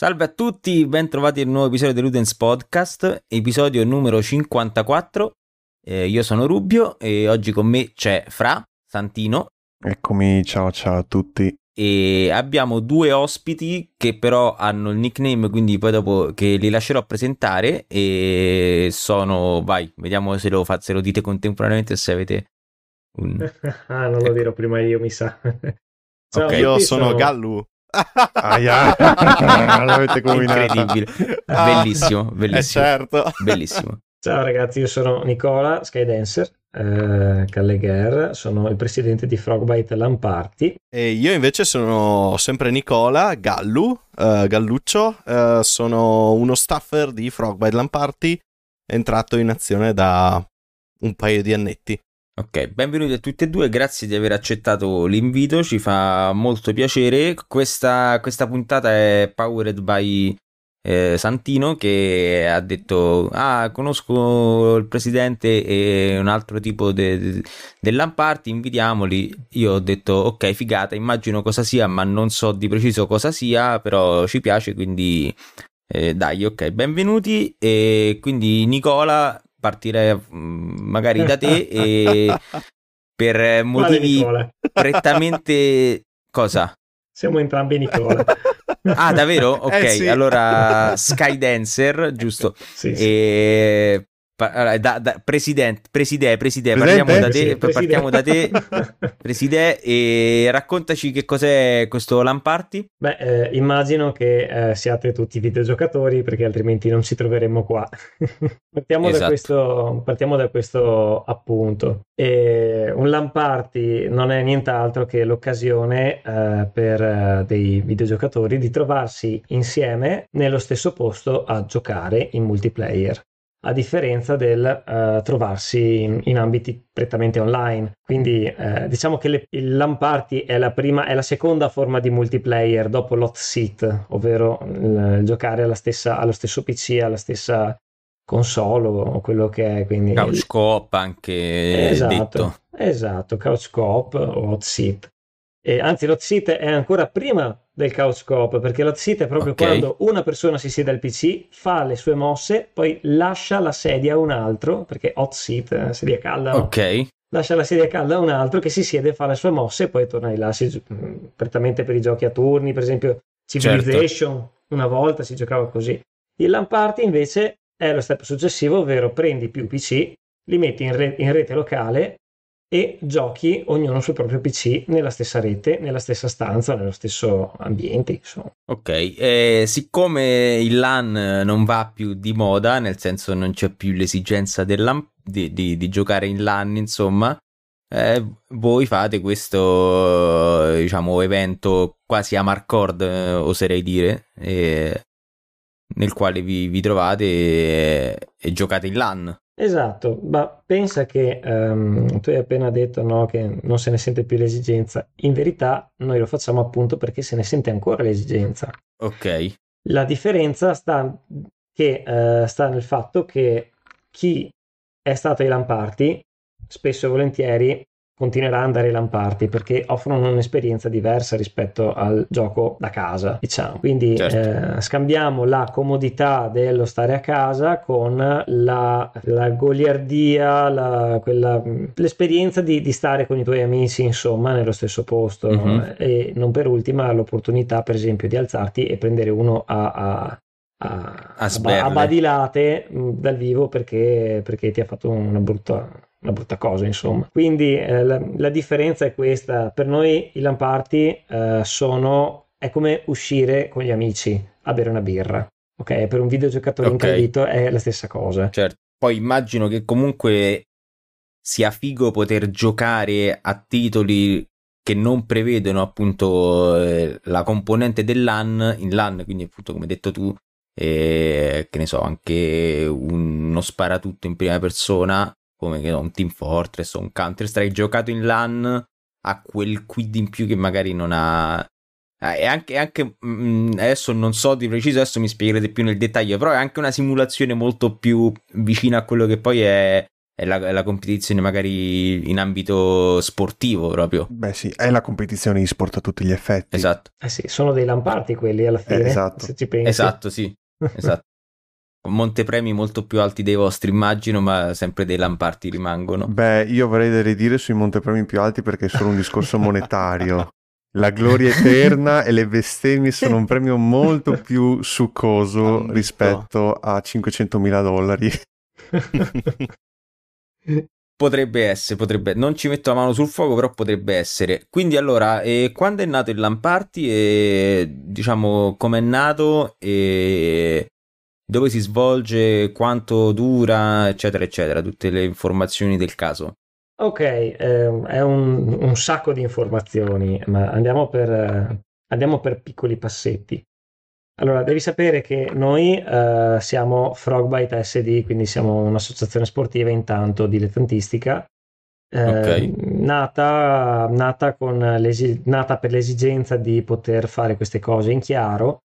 Salve a tutti, ben trovati al nuovo episodio di Ludens Podcast, episodio numero 54. Eh, io sono Rubio e oggi con me c'è Fra Santino. Eccomi, ciao ciao a tutti. E abbiamo due ospiti che però hanno il nickname, quindi poi dopo che li lascerò presentare e sono, vai, vediamo se lo, fa, se lo dite contemporaneamente se avete un... ah, non lo ecco. dirò prima io, mi sa. Ciao, ok, io sono, sono Gallu. Aia, l'avete combinato. Incredibile, bellissimo, bellissimo. Eh certo. Bellissimo. Ciao ragazzi, io sono Nicola Skydancer eh, Callegher, sono il presidente di Frogbite Lamparty. E io invece sono sempre Nicola Gallu, eh, Galluccio, eh, sono uno staffer di Frogbite Lamparty, entrato in azione da un paio di annetti. Ok, benvenuti a tutti e due, grazie di aver accettato l'invito, ci fa molto piacere. Questa, questa puntata è powered by eh, Santino che ha detto ah conosco il presidente e un altro tipo de, de, dell'Amparti invitiamoli io ho detto ok figata immagino cosa sia ma non so di preciso cosa sia però ci piace quindi eh, dai ok benvenuti e quindi Nicola partirei mm, magari da te e per motivi prettamente cosa? Siamo entrambi Nicola. ah, davvero? Ok, eh sì. allora Skydancer, giusto? Sì, sì. E da, da, presidente, preside, preside, parliamo da te, partiamo da te, preside, e raccontaci che cos'è questo LAN Party. Beh, eh, immagino che eh, siate tutti videogiocatori perché altrimenti non ci troveremmo qua. partiamo, esatto. da questo, partiamo da questo appunto. E un LAN Party non è nient'altro che l'occasione eh, per eh, dei videogiocatori di trovarsi insieme nello stesso posto a giocare in multiplayer a differenza del uh, trovarsi in, in, ambiti prettamente online. Quindi uh, diciamo che le, il LAN Party è la, prima, è la seconda forma di multiplayer dopo l'hot seat, ovvero il, giocare stessa, allo stesso PC, alla stessa console o quello che è. Quindi couch co-op anche esatto, detto. Esatto, couch co-op o hot seat. E anzi, l'hot seat è ancora prima del couch co-op perché l'hot seat è proprio okay. quando una persona si siede al PC, fa le sue mosse, poi lascia la sedia a un altro, perché hot seat, eh, sedia calda. Ok. Lascia la sedia calda a un altro che si siede, fa le sue mosse e poi torna là. Si, mm, prettamente per i giochi a turni, per esempio Civilization, certo. una volta si giocava così. Il LAN party invece è lo step successivo, ovvero prendi più PC, li metti in, re- in rete locale e giochi ognuno sul proprio PC nella stessa rete, nella stessa stanza, nello stesso ambiente. Insomma. Ok, eh, siccome il LAN non va più di moda, nel senso non c'è più l'esigenza di, di, di, giocare in LAN, insomma, eh, voi fate questo diciamo evento quasi a Marcord, eh, oserei dire, eh, nel quale vi, vi trovate e, e giocate in LAN. Esatto, ma pensa che um, tu hai appena detto no, che non se ne sente più l'esigenza. In verità noi lo facciamo appunto perché se ne sente ancora l'esigenza. Ok. La differenza sta, che, uh, sta nel fatto che chi è stato ai lamparti spesso e volentieri continuerà ad andare ai lamparti perché offrono un'esperienza diversa rispetto al gioco da casa, diciamo. Quindi certo. eh, scambiamo la comodità dello stare a casa con la, la goliardia, la, quella, l'esperienza di, di, stare con i tuoi amici, insomma, nello stesso posto. Mm-hmm. E non per ultima l'opportunità, per esempio, di alzarti e prendere uno a, a a, a, a, badilate dal vivo perché, perché ti ha fatto una brutta una brutta cosa, insomma. Quindi eh, la, la, differenza è questa: per noi i lamparti eh, sono è come uscire con gli amici a bere una birra. Ok, per un videogiocatore okay. incallito è la stessa cosa. Certo. Poi immagino che comunque sia figo poter giocare a titoli che non prevedono appunto eh, la componente del LAN in LAN, quindi appunto come hai detto tu, eh, che ne so, anche uno sparatutto in prima persona come che no, un Team Fortress o un Counter Strike giocato in LAN ha quel quid in più che magari non ha eh, e anche, anche mh, adesso non so di preciso adesso mi spiegherete più nel dettaglio però è anche una simulazione molto più vicina a quello che poi è, è la, è la, competizione magari in ambito sportivo proprio. Beh sì, è la competizione e-sport a tutti gli effetti. Esatto. Eh sì, sono dei lamparti quelli alla fine, eh, esatto. se ci pensi. Esatto, sì, esatto. Montepremi molto più alti dei vostri immagino, ma sempre dei lamparti rimangono. Beh, io avrei da ridire sui montepremi più alti perché è solo un discorso monetario. La gloria eterna e le bestemmie sono un premio molto più succoso rispetto a 500.000 dollari. Potrebbe essere, potrebbe. Non ci metto la mano sul fuoco, però potrebbe essere. Quindi, allora, eh, quando è nato il Lamparty e diciamo come è nato e dove si svolge, quanto dura, eccetera, eccetera, tutte le informazioni del caso. Ok, eh, è un, un, sacco di informazioni, ma andiamo per, andiamo per piccoli passetti. Allora, devi sapere che noi eh, siamo Frogbite SD, quindi siamo un'associazione sportiva intanto dilettantistica, eh, okay. nata, nata, nata, per l'esigenza di poter fare queste cose in chiaro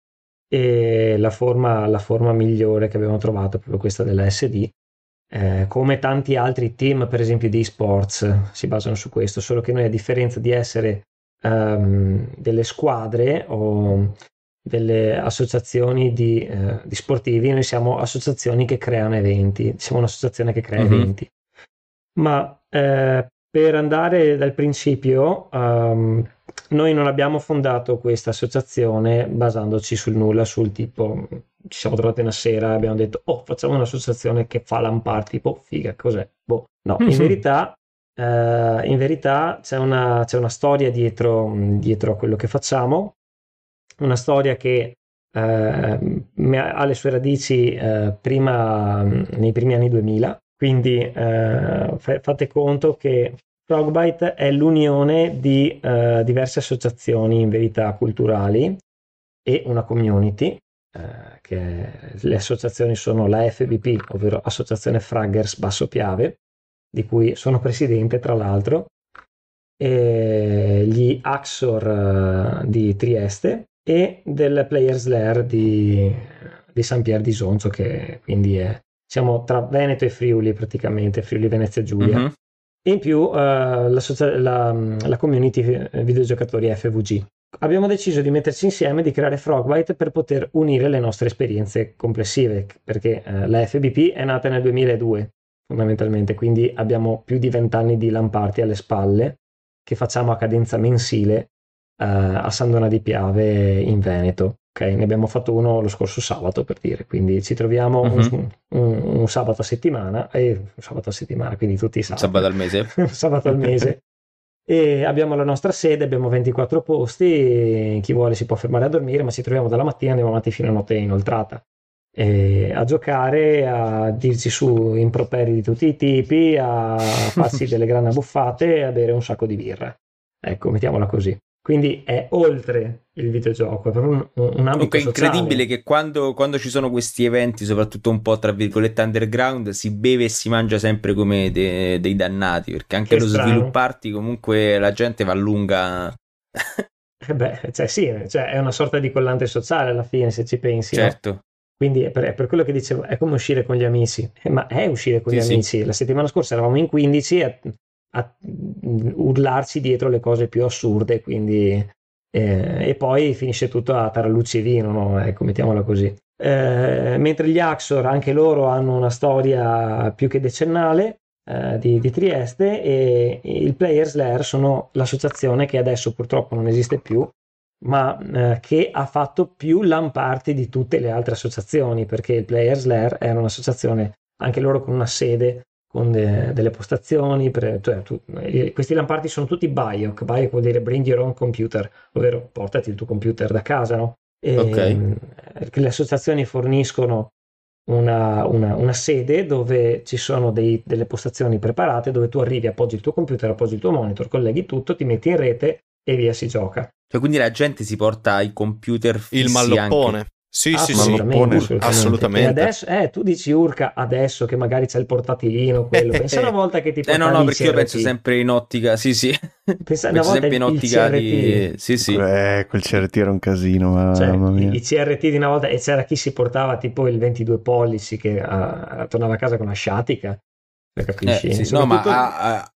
e la forma, la forma migliore che abbiamo trovato è proprio questa dell'SD. Eh, come tanti altri team, per esempio di esports, si basano su questo, solo che noi a differenza di essere um, delle squadre o delle associazioni di, eh, di, sportivi, noi siamo associazioni che creano eventi, siamo un'associazione che crea mm-hmm. eventi. Ma eh, per andare dal principio, um, noi non abbiamo fondato questa associazione basandoci sul nulla, sul tipo, ci siamo trovati una sera e abbiamo detto, oh, facciamo un'associazione che fa lampar, tipo, figa, cos'è? Boh. No, in verità Uh, in verità c'è una, c'è una storia dietro, dietro, a quello che facciamo una storia che eh, ha le sue radici eh, prima, nei primi anni 2000, quindi fate conto che Frogbite è l'unione di eh, diverse associazioni in verità culturali e una community, eh, che le associazioni sono la FBP, ovvero Associazione Fraggers Basso Piave, di cui sono presidente tra l'altro, gli Axor eh, di Trieste, e del Players Lair di, di San Pier di Sonzo, che quindi è, siamo tra Veneto e Friuli praticamente, Friuli Venezia Giulia. Mm-hmm. E in più uh, la, la, la, community videogiocatori FVG. Abbiamo deciso di metterci insieme, di creare Frogbyte per poter unire le nostre esperienze complessive, perché uh, la FBP è nata nel 2002 fondamentalmente, quindi abbiamo più di vent'anni di lamparti alle spalle che facciamo a cadenza mensile eh, a Sandona di Piave in Veneto. Okay, ne abbiamo fatto uno lo scorso sabato per dire, quindi ci troviamo uh-huh. un, un, un, sabato a settimana, eh, un sabato a settimana, quindi tutti i sabati. Sabato al mese. sabato al mese. e abbiamo la nostra sede, abbiamo 24 posti, chi vuole si può fermare a dormire, ma ci troviamo dalla mattina, andiamo avanti fino a notte inoltrata. E a giocare, a dirci su improperi di tutti i tipi, a farsi delle grandi buffate e a bere un sacco di birra. Ecco, mettiamola così. Quindi è oltre il videogioco, è proprio un, un ambito okay, incredibile che quando, quando, ci sono questi eventi, soprattutto un po' tra virgolette underground, si beve e si mangia sempre come de, dei dannati, perché anche che lo strano. svilupparti comunque la gente va lunga. eh beh, cioè sì, cioè è una sorta di collante sociale alla fine se ci pensi. Certo. No? Quindi è per, è per, quello che dicevo, è come uscire con gli amici, eh, ma è uscire con sì, gli amici. La settimana scorsa eravamo in 15 e a urlarsi dietro le cose più assurde, quindi eh, e poi finisce tutto a tarallucci e vino, no? ecco, mettiamola così. Eh, mentre gli Axor, anche loro hanno una storia più che decennale eh, di, di, Trieste e il Players Lair sono l'associazione che adesso purtroppo non esiste più, ma eh, che ha fatto più lamparti di tutte le altre associazioni, perché il Players Lair era un'associazione anche loro con una sede con de, delle postazioni. Per, cioè, tu, questi lamparti sono tutti BIOC. BIOC vuol dire bring your own computer, ovvero portati il tuo computer da casa, no? E, okay. Le associazioni forniscono una, una, una, sede dove ci sono dei, delle postazioni preparate dove tu arrivi, appoggi il tuo computer, appoggi il tuo monitor, colleghi tutto, ti metti in rete e via si gioca. Cioè, quindi la gente si porta i computer il malloppone. Anche. Sì, sì, sì, assolutamente. assolutamente. adesso, eh, tu dici Urca adesso che magari c'è il portatilino, quello. Pensa una volta che ti Eh no, no, perché io penso sempre in ottica, sì, sì. Pensa una volta sempre in ottica di... Sì, sì. Eh, quel CRT era un casino, ma... cioè, mamma mia. I CRT di una volta, e c'era chi si portava tipo il 22 pollici che uh, tornava a casa con una sciatica. Se capisci? Eh, sì, Soprattutto- No, ma a- a-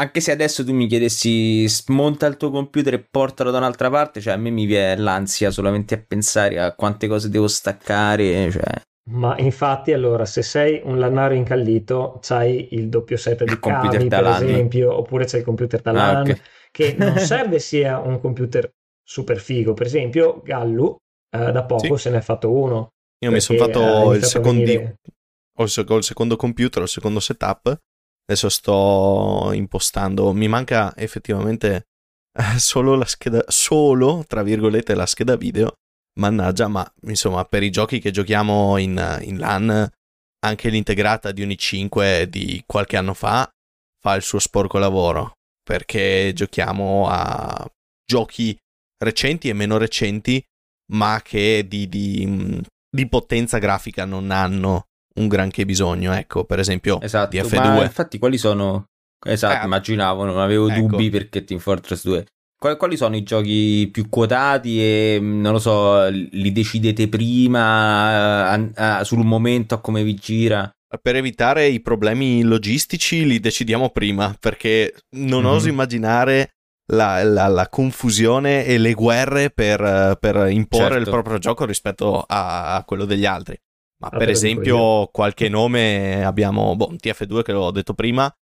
anche se adesso tu mi chiedessi smonta il tuo computer e portalo da un'altra parte, cioè a me mi viene l'ansia solamente a pensare a quante cose devo staccare, cioè Ma infatti, allora, se sei un lannario incallito, c'hai il doppio set di Il computer cavi, per esempio, oppure c'hai il computer da Ah, LAN, ok. che non serve sia un computer super figo. Per esempio, Gallu eh, da poco Sì. se ne è fatto uno. Io mi sono fatto il secondo, ho il secondo computer, ho il secondo setup. Adesso sto impostando. Mi manca effettivamente eh, solo la scheda, solo tra virgolette la scheda video. Mannaggia, ma insomma, per i giochi che giochiamo in, in LAN, anche l'integrata di Uni 5 di qualche anno fa fa il suo sporco lavoro. Perché giochiamo a giochi recenti e meno recenti, ma che di, di, di potenza grafica non hanno un granché bisogno. Ecco, per esempio, esatto. di Ma F2. infatti quali sono Esatto, Eh, immaginavo, non avevo ecco. dubbi perché Team Fortress 2. Quali, sono i giochi più quotati e mh, non lo so, li decidete prima eh, a- a- sul momento a come vi gira? Per evitare i problemi logistici li decidiamo prima, perché non Mhm. oso immaginare la, la- la confusione e le guerre per, per imporre Certo. il proprio gioco rispetto a, a quello degli altri. Ma Ah, per esempio, io. qualche nome abbiamo boh, TF2 che l'ho detto prima,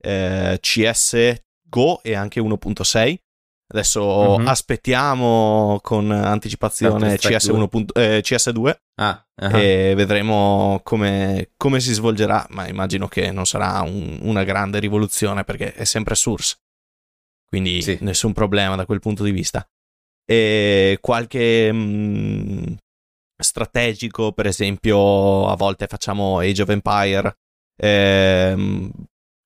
eh, CS Go e anche 1.6. Adesso Mhm. aspettiamo con anticipazione CS, 1. eh, CS2 Ah, ah. e vedremo come, come si svolgerà, ma immagino che non sarà un- una grande rivoluzione perché è sempre Source, quindi Sì. nessun problema da quel punto di vista. E qualche mh, strategico, per esempio, a volte facciamo Age of Empire. ehm,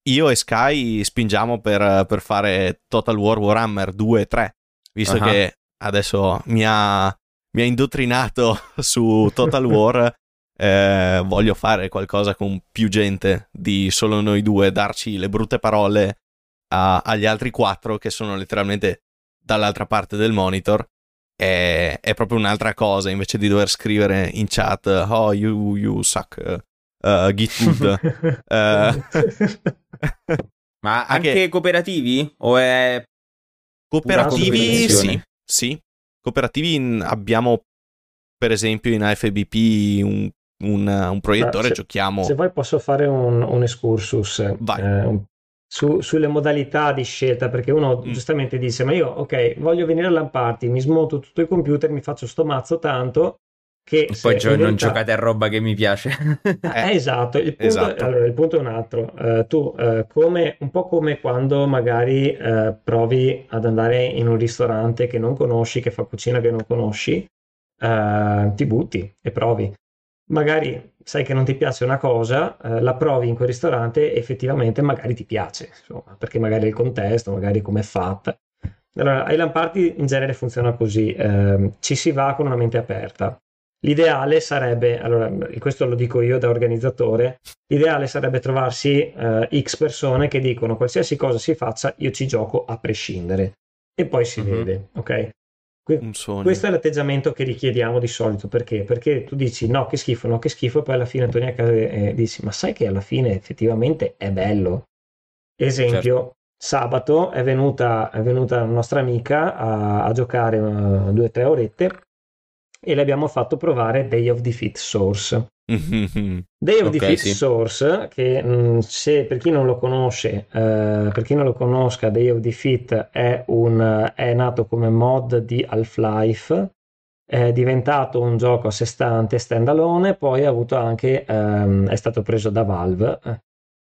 io e Sky spingiamo per, per fare Total War Warhammer 2 e 3, visto Ah. che adesso mi ha, mi ha indottrinato su Total War. eh, voglio fare qualcosa con più gente di solo noi due, darci le brutte parole a- agli altri quattro che sono letteralmente dall'altra parte del monitor. È, è proprio un'altra cosa invece di dover scrivere in chat oh you, you suck uh, git good Eh, Ma anche- anche cooperativi? O è Cooperativi, sì, sì. Cooperativi in- abbiamo, per esempio, in AFBP un, un- un proiettore, se- giochiamo. Se vuoi posso fare un, un excursus Vai. eh, un- su- sulle modalità di scelta, perché uno Mm. giustamente dice, ma io ok, voglio venire alla party, mi smonto tutto il computer, mi faccio sto mazzo tanto che... Poi gio- in non giocate a roba che mi piace. Eh, esatto, il punto, esatto. allora, il punto è un altro. Eh, tu, eh, come, un po' come quando magari eh, provi ad andare in un ristorante che non conosci, che fa cucina che non conosci, ti butti e provi. Magari sai che non ti piace una cosa, eh, la provi in quel ristorante e effettivamente magari ti piace, insomma, perché magari il contesto, magari come è fatta. Allora, ai Lamparty in genere funziona così, ehm, ci si va con una mente aperta. L'ideale sarebbe, allora, questo lo dico io da organizzatore, l'ideale sarebbe trovarsi eh, X persone che dicono qualsiasi cosa si faccia, io ci gioco a prescindere. E poi si Mhm. vede, ok? Que- questo è l'atteggiamento che richiediamo di solito, perché? Perché tu dici no, che schifo, no, che schifo, e poi alla fine torni a casa e dici, ma sai che alla fine effettivamente è bello. Esempio, sabato è venuta, è venuta una nostra amica a, a giocare uh, due o tre orette e le abbiamo fatto provare Day of Defeat Source. Day of Ok, Defeat sì. Source, che mh, se per chi non lo conosce, eh, per chi non lo conosca, Day of Defeat è, un, è nato come mod di Half-Life, è diventato un gioco a sé stante, standalone, poi ha avuto anche, ehm, è stato preso da Valve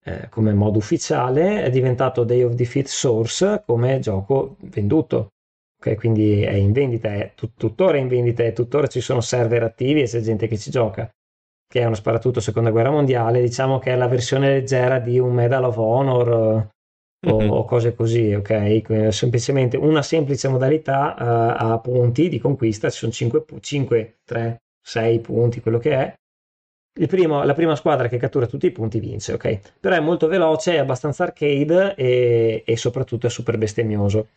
eh, come mod ufficiale, è diventato Day of Defeat Source come gioco venduto. Ok, quindi è in vendita, è tut- tuttora in vendita e tuttora ci sono server attivi e c'è gente che ci gioca che è uno sparatutto seconda guerra mondiale, diciamo che è la versione leggera di un Medal of Honor eh, o, Mhm. o cose così, ok? Quindi Semplicemente una semplice modalità eh, a punti di conquista, ci sono 5, 5 3, 6 punti, quello che è. Il primo- la prima squadra che cattura tutti i punti vince, ok? Però è molto veloce, è abbastanza arcade e, e soprattutto è super bestemmioso.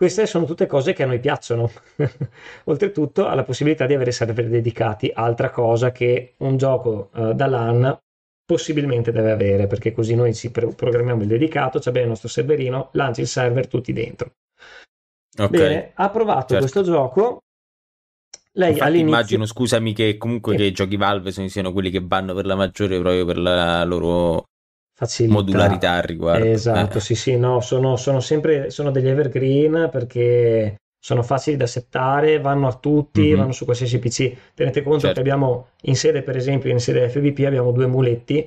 Queste sono tutte cose che a noi piacciono. Oltretutto ha la possibilità di avere server dedicati, altra cosa che un gioco eh, da LAN possibilmente deve avere, perché così noi ci programmiamo il dedicato, abbiamo il nostro serverino, lanci il server tutti dentro. Okay. Bene, ha provato certo. questo gioco. Lei Infatti all'inizio... immagino, scusami, che comunque che i giochi Valve siano quelli che vanno per la maggiore proprio per la loro Facilità. modularità al riguardo. Esatto, eh. sì, sì, no, sono, sono sempre sono degli evergreen perché sono facili da settare, vanno a tutti, mm-hmm. vanno su qualsiasi PC. Tenete conto certo. che abbiamo in sede, per esempio, in sede FVP abbiamo due muletti,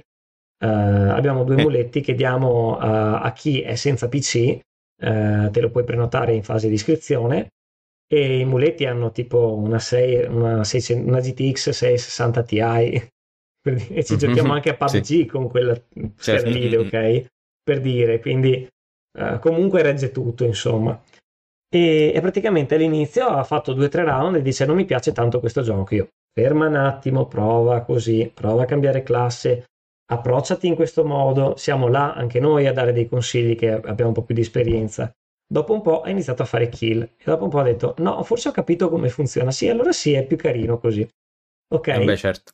uh, abbiamo due eh. muletti che diamo a, a chi è senza PC, eh, te lo puoi prenotare in fase di iscrizione e i muletti hanno tipo una, 6, una, 600, una GTX 660 Ti e ci giochiamo anche a PUBG sì. con quella certo. lì, ok? Per dire, quindi uh, comunque regge tutto, insomma. E, e, praticamente all'inizio ha fatto due o tre round e dice non mi piace tanto questo gioco. Io ferma un attimo, prova così, prova a cambiare classe, approcciati in questo modo. Siamo là anche noi a dare dei consigli che abbiamo un po' più di esperienza. Dopo un po' ha iniziato a fare kill e dopo un po' ha detto no, forse ho capito come funziona. Sì, allora sì, è più carino così. Ok. Eh beh, certo.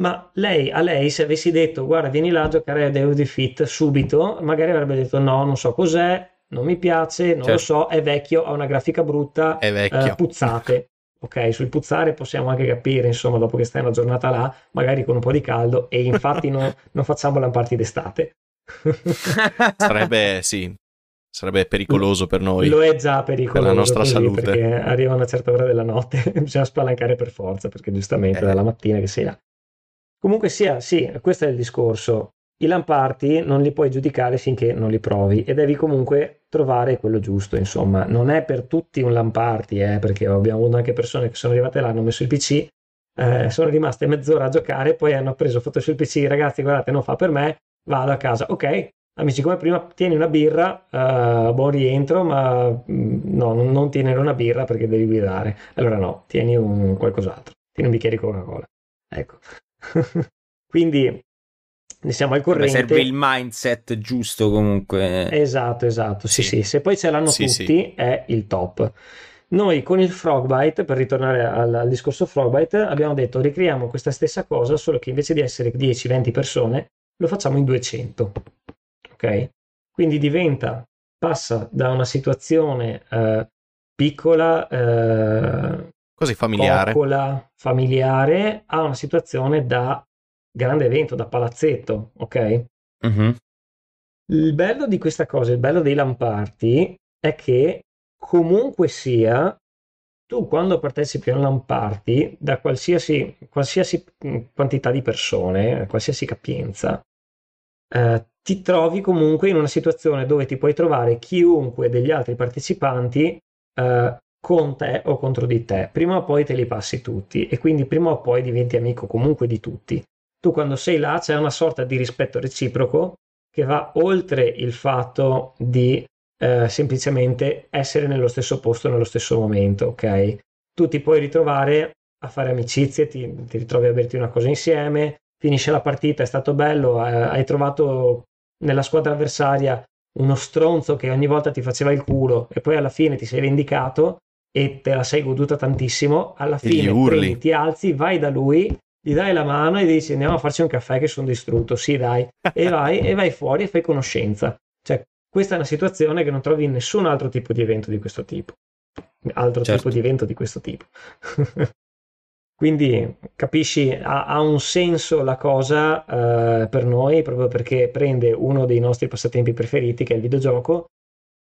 Ma lei, a lei, se avessi detto guarda, vieni là a giocare a Day Defeat subito, magari avrebbe detto no, non so cos'è, non mi piace, non certo. lo so, è vecchio, ha una grafica brutta, è vecchio. Eh, puzzate. ok, sul puzzare possiamo anche capire, insomma, dopo che stai una giornata là, magari con un po' di caldo, e infatti no, non facciamo lamparti d'estate. sarebbe, sì, sarebbe pericoloso per noi. Lo è già pericoloso per la nostra salute. Perché arriva una certa ora della notte bisogna spalancare per forza, perché giustamente eh. dalla mattina che sei là. Comunque sia, sì, questo è il discorso. I lamparti non li puoi giudicare finché non li provi e devi comunque trovare quello giusto, insomma. Non è per tutti un lamparti, eh, perché abbiamo avuto anche persone che sono arrivate là, hanno messo il PC, eh, sono rimaste mezz'ora a giocare, poi hanno preso foto sul PC, ragazzi guardate non fa per me, vado a casa. Ok, amici come prima, tieni una birra, uh, buon rientro, ma mm, no, non, non tieni una birra perché devi guidare. Allora no, tieni un qualcos'altro, tieni un bicchiere di Coca-Cola. Ecco. Quindi ne siamo al corrente. serve il mindset giusto comunque. Esatto, esatto. Sì, sì. sì. Se poi ce l'hanno sì, tutti sì. è il top. Noi con il Frogbite, per ritornare al, al, discorso Frogbite, abbiamo detto ricriamo questa stessa cosa, solo che invece di essere 10-20 persone, lo facciamo in 200. Ok? Quindi diventa, passa da una situazione eh, piccola, eh, così familiare. Piccola, familiare, a una situazione da grande evento, da palazzetto, ok? Uh-huh. Il bello di questa cosa, il bello dei lamparti è che comunque sia, tu quando partecipi a un lamparti, da qualsiasi, qualsiasi mm, quantità di persone, qualsiasi capienza, eh, ti trovi comunque in una situazione dove ti puoi trovare chiunque degli altri partecipanti eh, con te o contro di te. Prima o poi te li passi tutti e quindi prima o poi diventi amico comunque di tutti tu quando sei là c'è una sorta di rispetto reciproco che va oltre il fatto di eh, semplicemente essere nello stesso posto nello stesso momento, ok? Tu ti puoi ritrovare a fare amicizie, ti, ti ritrovi a berti una cosa insieme, finisce la partita, è stato bello, eh, hai trovato nella squadra avversaria uno stronzo che ogni volta ti faceva il culo e poi alla fine ti sei vendicato e te la sei goduta tantissimo, alla fine prendi, ti alzi, vai da lui gli dai la mano e dici andiamo a farci un caffè che sono distrutto, sì dai, e vai, e vai fuori e fai conoscenza. Cioè, questa è una situazione che non trovi in nessun altro tipo di evento di questo tipo. Altro certo. tipo di evento di questo tipo. Quindi capisci, ha, ha, un senso la cosa uh, per noi proprio perché prende uno dei nostri passatempi preferiti, che è il videogioco,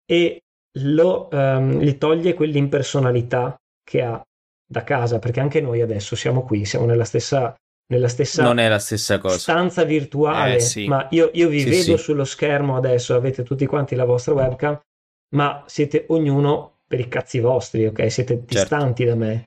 e lo, um, gli toglie quell'impersonalità che ha da casa, perché anche noi adesso siamo qui, siamo nella stessa, nella stessa, non è la stessa cosa. stanza virtuale, eh, sì. ma io, io vi sì, vedo sì. sullo schermo adesso, avete tutti quanti la vostra webcam, ma siete ognuno per i cazzi vostri, ok? Siete certo. distanti da me.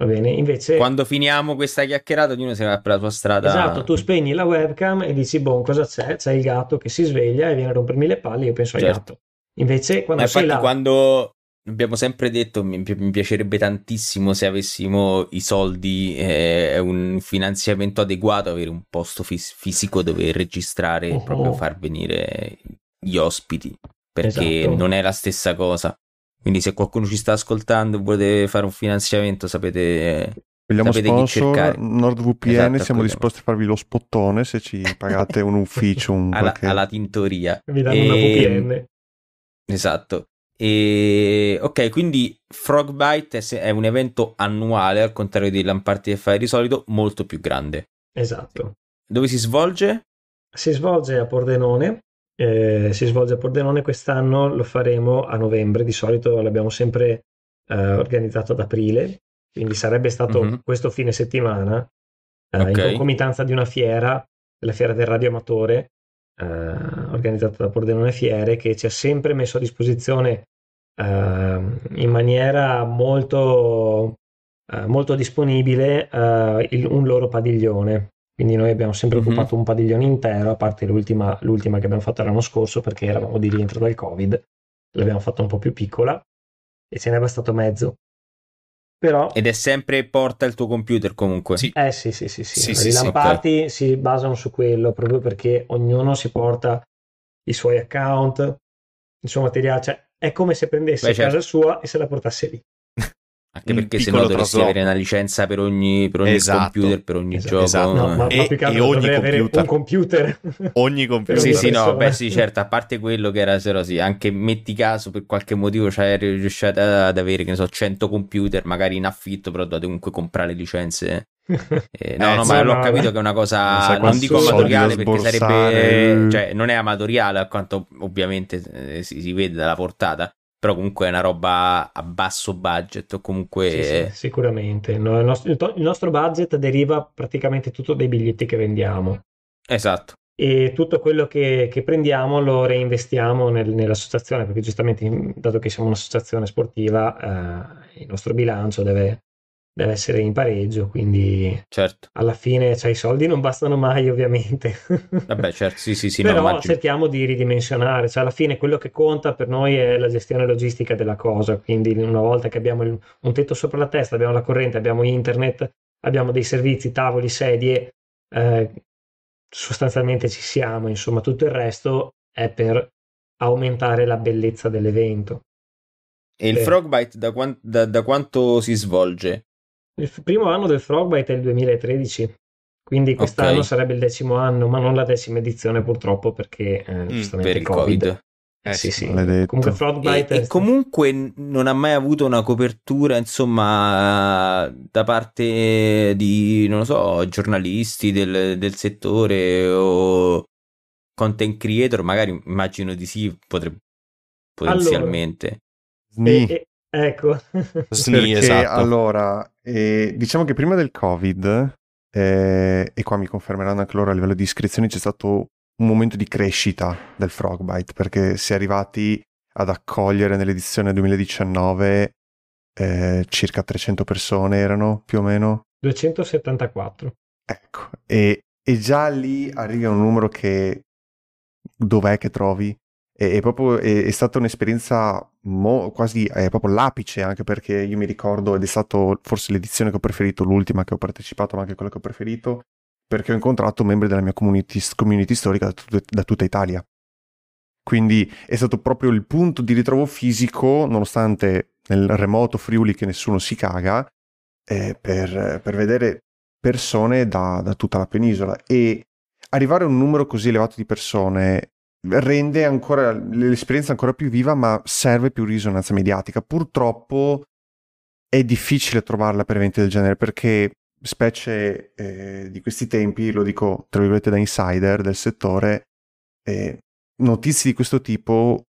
Va bene, invece... Quando finiamo questa chiacchierata, ognuno si va per la sua strada. Esatto, tu spegni la webcam e dici, boh, cosa c'è? C'è il gatto che si sveglia e viene a rompermi le palle, io penso certo. al gatto. Invece, quando Ma sei là... quando abbiamo sempre detto mi, mi, piacerebbe tantissimo se avessimo i soldi e eh, un finanziamento adeguato avere un posto fis- fisico dove registrare e oh, proprio far venire gli ospiti perché esatto. non è la stessa cosa quindi se qualcuno ci sta ascoltando e vuole fare un finanziamento sapete Vogliamo Sapete chi sponsor cercare. NordVPN, Esatto, siamo disposti a farvi lo spottone se ci pagate un ufficio, un alla, qualche... alla tintoria. Vi danno una E- VPN. Esatto. E... Ok, quindi Frogbyte è, un evento annuale, al contrario di Lamparty che fai di solito, molto più grande. Esatto. Dove si svolge? Si svolge a Pordenone. eh, si svolge a Pordenone quest'anno, lo faremo a novembre. Di solito l'abbiamo sempre eh, organizzato ad aprile, quindi sarebbe stato Mhm. questo fine settimana eh, Ok. in concomitanza di una fiera, la fiera del radioamatore, eh, organizzata da Pordenone Fiere, che ci ha sempre messo a disposizione eh, in maniera molto, eh, molto disponibile eh, il- un loro padiglione. Quindi noi abbiamo sempre Mhm. occupato un padiglione intero, a parte l'ultima, l'ultima che abbiamo fatto l'anno scorso perché eravamo di rientro dal Covid, l'abbiamo fatta un po' più piccola e ce n'è bastato mezzo. Però Ed è sempre porta il tuo computer comunque. Sì. eh sì, sì, sì, sì. Sì, I sì, sì, Lamparty si basano su quello proprio perché ognuno si porta i suoi account, il suo materiale, cioè è come se prendesse Beh, certo. casa sua e se la portasse lì. Anche perché se no dovresti trasloco. avere una licenza per ogni, per ogni Esatto. computer, per ogni Esatto, gioco. esatto. No, ma, E- ma più che e ogni computer. un computer. Ogni computer. Sì, sì, no, beh, sì, certo, a parte quello che era solo sì, anche metti caso per qualche motivo cioè, riuscite ad avere, che ne so, 100 computer, magari in affitto, però dovete comunque comprare licenze. Eh, no, Eh, no, ma l'ho no, capito che è una Non cosa, non quanti dico amatoriale perché sarebbe, cioè, non è amatoriale a quanto ovviamente eh, si, si vede dalla portata, però comunque è una roba a basso budget o comunque... Sì, sì, sicuramente. Il, nostro, il nostro budget deriva praticamente tutto dai biglietti che vendiamo Esatto, e tutto quello che, che prendiamo lo reinvestiamo nel- nell'associazione perché giustamente, dato che siamo un'associazione sportiva, eh, il nostro bilancio deve, deve essere in pareggio, quindi certo. alla fine cioè, i soldi non bastano mai ovviamente. Vabbè, certo, sì, sì, sì, no, Però immagino. cerchiamo di ridimensionare, cioè alla fine quello che conta per noi è la gestione logistica della cosa, quindi una volta che abbiamo il- un tetto sopra la testa, abbiamo la corrente, abbiamo internet, abbiamo dei servizi, tavoli, sedie, eh, sostanzialmente ci siamo, insomma tutto il resto è per aumentare la bellezza dell'evento. E il Sì. Frogbyte da, da- da quanto si svolge? Il primo anno del Frogbyte è il 2013, quindi quest'anno Ok. sarebbe il decimo anno, ma non la decima edizione purtroppo perché eh, giustamente Per il Covid. Eh, sì, sì, maledetto. Comunque E, Frostbite e comunque non ha mai avuto una copertura, insomma, da parte di, non lo so, giornalisti del, del settore o content creator, magari immagino di sì, potrebbe potenzialmente. E- e- ecco, Sni, Perché esatto. allora, eh, diciamo che prima del Covid, eh, e qua mi confermeranno anche loro a livello di iscrizioni, c'è stato un momento di crescita del Frogbyte, perché si è arrivati ad accogliere nell'edizione 2019 eh, circa 300 persone erano più o meno. 274. Ecco, e, e già lì arriva un numero che dov'è che trovi? E, è proprio, è, è stata un'esperienza mo- quasi, è proprio l'apice, anche perché io mi ricordo, ed è stato forse l'edizione che ho preferito, l'ultima che ho partecipato, ma anche quella che ho preferito, perché ho incontrato membri della mia community, community storica da, tut- da tutta Italia. Quindi è stato proprio il punto di ritrovo fisico, nonostante nel remoto Friuli che nessuno si caga, eh, per, per vedere persone da, da tutta la penisola e arrivare a un numero così elevato di persone rende ancora l'esperienza ancora più viva ma serve più risonanza mediatica. Purtroppo è difficile trovarla per eventi del genere perché specie eh, di questi tempi lo dico tra virgolette da insider del settore eh, notizie di questo tipo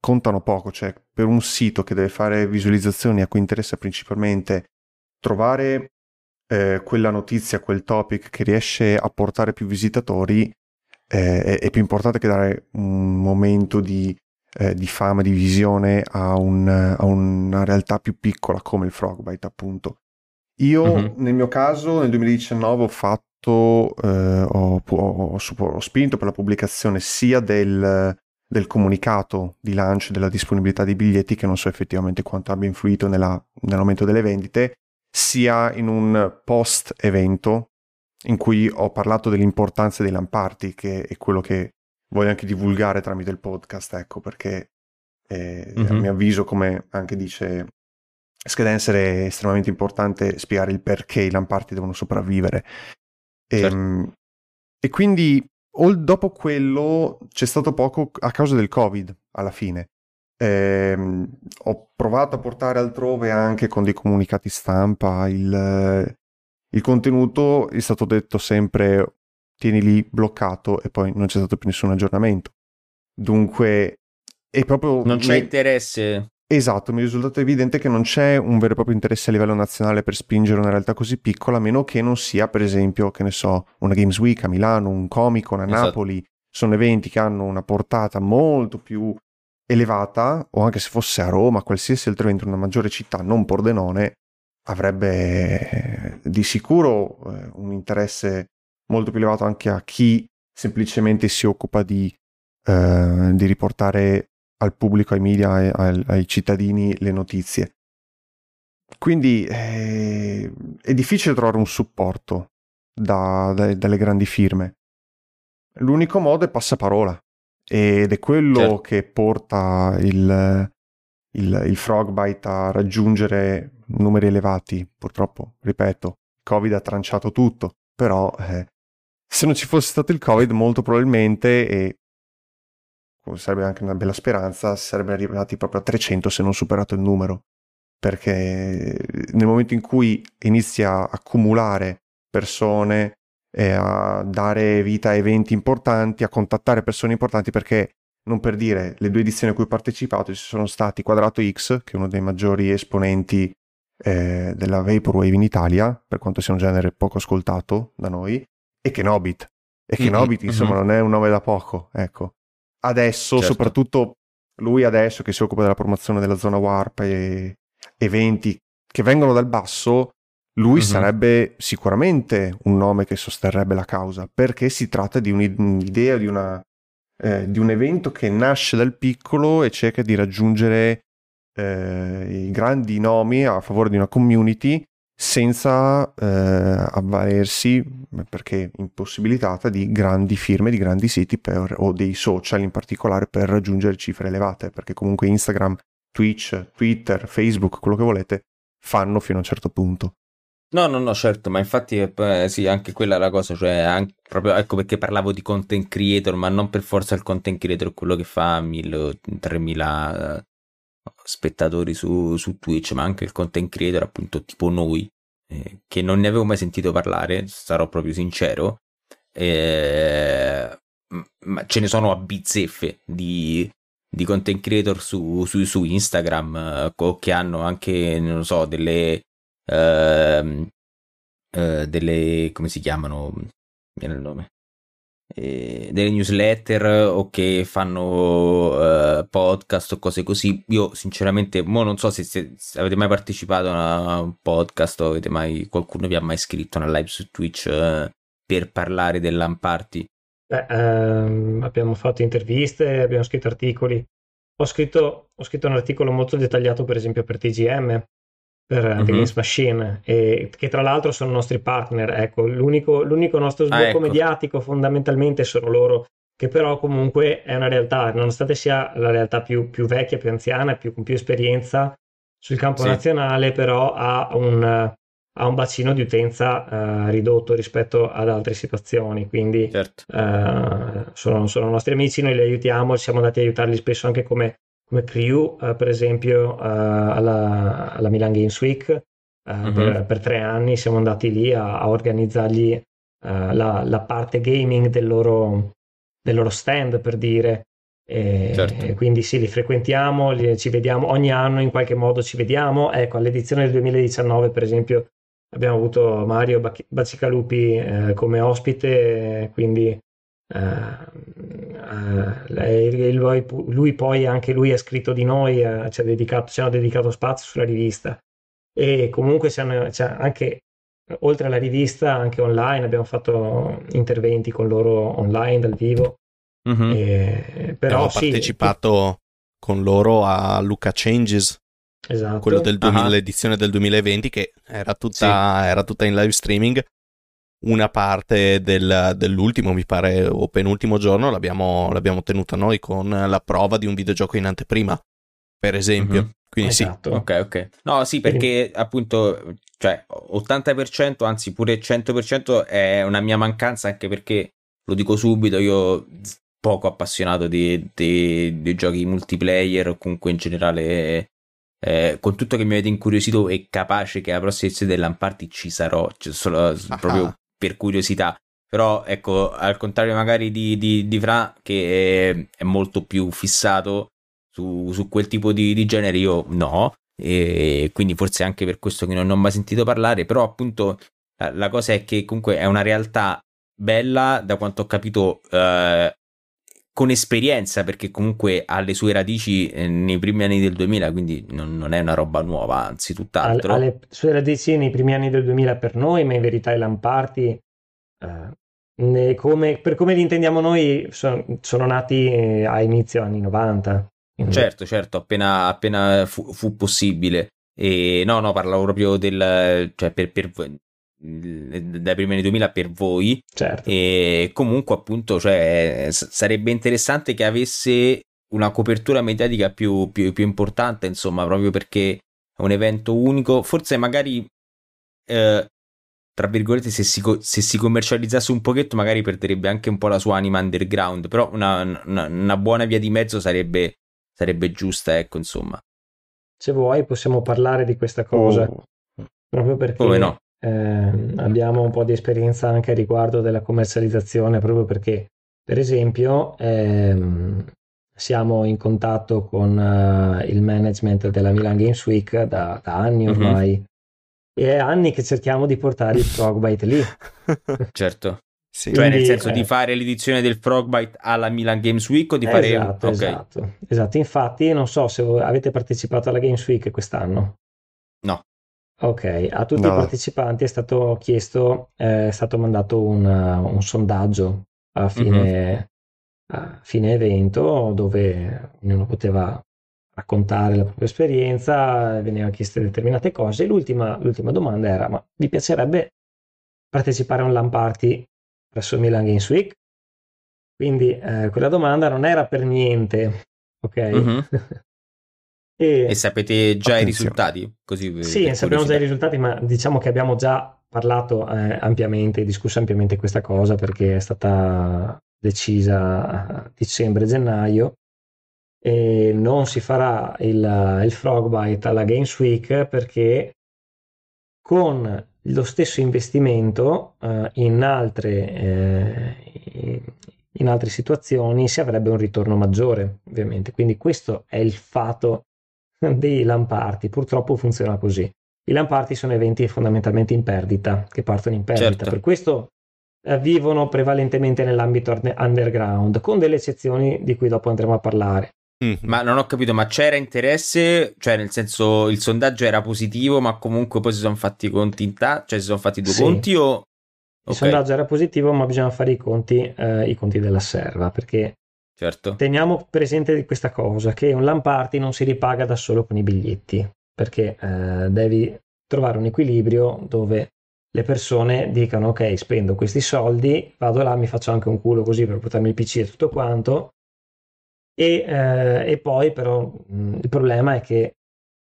contano poco. Cioè per un sito che deve fare visualizzazioni a cui interessa principalmente trovare eh, quella notizia, quel topic che riesce a portare più visitatori eh, è, è più importante che dare un momento di, eh, di fama, di visione a, un- a una realtà più piccola come il Frogbyte, appunto. Io Mhm. nel mio caso nel 2019 ho fatto, eh, ho, ho- ho spinto per la pubblicazione sia del, del comunicato di lancio della disponibilità dei biglietti, che non so effettivamente quanto abbia influito nella- nell'aumento delle vendite, sia in un post evento in cui ho parlato dell'importanza dei lamparti, che è quello che voglio anche divulgare tramite il podcast, ecco, perché eh, Mhm. a mio avviso, come anche dice Skydancer è estremamente importante spiegare il perché i lamparti devono sopravvivere. E, Certo. ehm, e quindi o- dopo quello c'è stato poco a causa del Covid alla fine. Ehm, ho provato a portare altrove anche con dei comunicati stampa il, il contenuto, è stato detto sempre tieni lì bloccato e poi non c'è stato più nessun aggiornamento. Dunque è proprio... Non c'è mi- interesse. Esatto, mi è risultato evidente che non c'è un vero e proprio interesse a livello nazionale per spingere una realtà così piccola, a meno che non sia, per esempio, che ne so, una Games Week a Milano, un Comic Con a Esatto. Napoli. Sono eventi che hanno una portata molto più elevata, o anche se fosse a Roma, qualsiasi altro evento in una maggiore città, non Pordenone, avrebbe di sicuro eh, un interesse molto più elevato anche a chi semplicemente si occupa di, eh, di riportare al pubblico, ai media, ai, ai- ai cittadini le notizie. Quindi eh, è difficile trovare un supporto da- da- dalle grandi firme. L'unico modo è passaparola ed è quello Certo. che porta il, il, il Frogbyte a raggiungere numeri elevati. Purtroppo, ripeto, il Covid ha tranciato tutto, però eh, se non ci fosse stato il Covid molto probabilmente, e sarebbe anche una bella speranza, sarebbero arrivati proprio a 300 se non superato il numero. Perché nel momento in cui inizi a accumulare persone a dare vita a eventi importanti, a contattare persone importanti, perché non per dire le due edizioni a cui ho partecipato ci sono stati Quadrato X, che è uno dei maggiori esponenti eh, della Vaporwave in Italia, per quanto sia un genere poco ascoltato da noi, e Kenobit. E Kenobit, insomma, mhm. non è un nome da poco, ecco. Adesso, Certo. soprattutto lui adesso che si occupa della promozione della zona Warp e eventi che vengono dal basso, lui Mhm. sarebbe sicuramente un nome che sosterrebbe la causa, perché si tratta di un'i- un'idea, di, una, eh, di un evento che nasce dal piccolo e cerca di raggiungere eh, i grandi nomi a favore di una community senza eh, avvalersi, perché impossibilitata, di grandi firme, di grandi siti per- o dei social in particolare per raggiungere cifre elevate, perché comunque Instagram, Twitch, Twitter, Facebook, quello che volete, fanno fino a un certo punto. No, no, no, certo, ma infatti eh, sì, anche quella è la cosa, cioè anche, proprio ecco perché parlavo di content creator, ma non per forza il content creator quello che fa 1000, 3000 eh, spettatori su, su Twitch, ma anche il content creator appunto tipo noi, eh, che non ne avevo mai sentito parlare, sarò proprio sincero, eh, ma ce ne sono a bizzeffe di, di content creator su, su, su Instagram eh, che hanno anche, non so, delle ehm, eh, delle come si chiamano? Mi viene il nome Eh, delle newsletter o che fanno eh, podcast o cose così. Io sinceramente mo non so se, se- se avete mai partecipato a un podcast o avete mai qualcuno vi ha mai scritto una live su Twitch eh, per parlare del LAN party? Beh, ehm, abbiamo fatto interviste, abbiamo scritto articoli. Ho scritto, ho scritto un articolo molto dettagliato, per esempio, per TGM, per eh, The. Games Machine, e che tra l'altro sono nostri partner. Ecco, l'unico, l'unico nostro Ah, sbocco ecco. mediatico fondamentalmente sono loro, che però comunque è una realtà, nonostante sia la realtà più, più vecchia, più anziana, più, con più esperienza sul campo Sì. nazionale, però ha un, ha un bacino di utenza eh, ridotto rispetto ad altre situazioni. Quindi certo eh, sono, sono nostri amici, noi li aiutiamo, siamo andati a aiutarli spesso anche come, come crew, eh, per esempio eh, alla, alla Milan Games Week, eh, Mhm. per, per tre anni siamo andati lì a, a organizzargli la, la parte gaming del loro, del loro stand, per dire. E, Certo. e quindi sì, li frequentiamo, li- ci vediamo ogni anno in qualche modo ci vediamo. Ecco, all'edizione del 2019, per esempio, abbiamo avuto Mario Bac- Bazzicalupi eh, come ospite, quindi lei- lui, poi anche lui ha scritto di noi, eh, ci ha dedicato, ci hanno dedicato spazio sulla rivista e comunque hanno- anche oltre alla rivista, anche online abbiamo fatto interventi con loro online dal vivo. Mhm. E, però Abbiamo sì, partecipato con loro a Luca Changes, esatto. quello del 2000 l'edizione del 2020 che era tutta, era tutta in live streaming. Una parte del- dell'ultimo, mi pare, o penultimo giorno l'abbiamo, l'abbiamo tenuta noi con la prova di un videogioco in anteprima. per esempio. Mhm. Quindi Esatto. Ok, ok. No, sì, perché appunto, cioè, 80%, anzi pure 100% è una mia mancanza, anche perché, lo dico subito, io poco appassionato di, di- di giochi multiplayer o comunque in generale, eh, con tutto che mi avete incuriosito e capace che alla prossima edizione dell'Amparty ci sarò, cioè, solo, Ah. proprio per curiosità. Però, ecco, al contrario magari di, di, di Fra, che è, è molto più fissato su, su quel tipo di, di genere, io no. E quindi forse anche per questo che non ne ho mai sentito parlare. Però, appunto, la, la cosa è che comunque è una realtà bella, da quanto ho capito, eh, con esperienza, perché comunque ha le sue radici eh, nei primi anni del 2000, quindi non, non è una roba nuova, anzi, Al- tutt'altro. alle sue radici nei primi anni del 2000 per noi, ma in verità i Lamparti, eh, come- per come li intendiamo noi, son- sono nati eh, a inizio anni 90. Quindi- Certo, certo, appena, appena fu, fu possibile. E no, no, parlavo proprio del, cioè per, per dai primi anni 2000 per voi. certo. E comunque, appunto, cioè, sarebbe interessante che avesse una copertura mediatica più, più- più importante, insomma, proprio perché è un evento unico. Forse magari, eh, tra virgolette, se si, se si commercializzasse un pochetto, magari perderebbe anche un po' la sua anima underground. Però una, una- una buona via di mezzo sarebbe, sarebbe giusta, ecco, insomma. Se vuoi possiamo parlare di questa cosa, Oh, proprio perché Come no? Ehm, abbiamo un po' di esperienza anche a riguardo della commercializzazione, proprio perché, per esempio, ehm, siamo in contatto con eh, il management della Milan Games Week da, da anni Mhm. ormai. E è anni che cerchiamo di portare il Frogbyte lì. Certo. sì. Cioè, nel Quindi, senso eh, di fare l'edizione del Frogbyte alla Milan Games Week o di fare... Esatto, ok. esatto, esatto. Infatti, non so se avete partecipato alla Games Week quest'anno. No. Ok, a tutti No. i partecipanti è stato chiesto, eh, è stato mandato un, uh, un sondaggio a fine, a fine evento dove ognuno poteva raccontare la propria esperienza, veniva chieste determinate cose. E L'ultima, l'ultima domanda era: ma vi piacerebbe partecipare a un LAN party presso Milan Games Week? Quindi eh, quella domanda non era per niente, ok? Mhm. E- E sapete già i Attenzione. risultati? Così sì, per sappiamo già i risultati, ma diciamo che abbiamo già parlato eh, ampiamente, discusso ampiamente questa cosa perché è stata decisa a dicembre-gennaio e non si farà il, il Frogbyte alla Games Week perché con lo stesso investimento eh, in altre, eh, in altre situazioni si avrebbe un ritorno maggiore, ovviamente. Quindi questo è il fato dei lamparti. Purtroppo funziona così. I lamparti sono eventi fondamentalmente in perdita, che partono in perdita. Certo. Per questo eh, vivono prevalentemente nell'ambito underground, con delle eccezioni di cui dopo andremo a parlare. Mhm. Ma non ho capito, ma c'era interesse? Cioè, nel senso, il sondaggio era positivo, ma comunque poi si sono fatti i conti in ta- cioè si sono fatti due Sì. conti o... Il Ok, sondaggio era positivo, ma bisogna fare i conti, eh, i conti della serva, perché certo. teniamo presente questa cosa, che un LAN party non si ripaga da solo con i biglietti, perché eh, devi trovare un equilibrio dove le persone dicano ok, spendo questi soldi, vado là, mi faccio anche un culo così per portarmi il PC e tutto quanto, e, eh, e poi però mh, il problema è che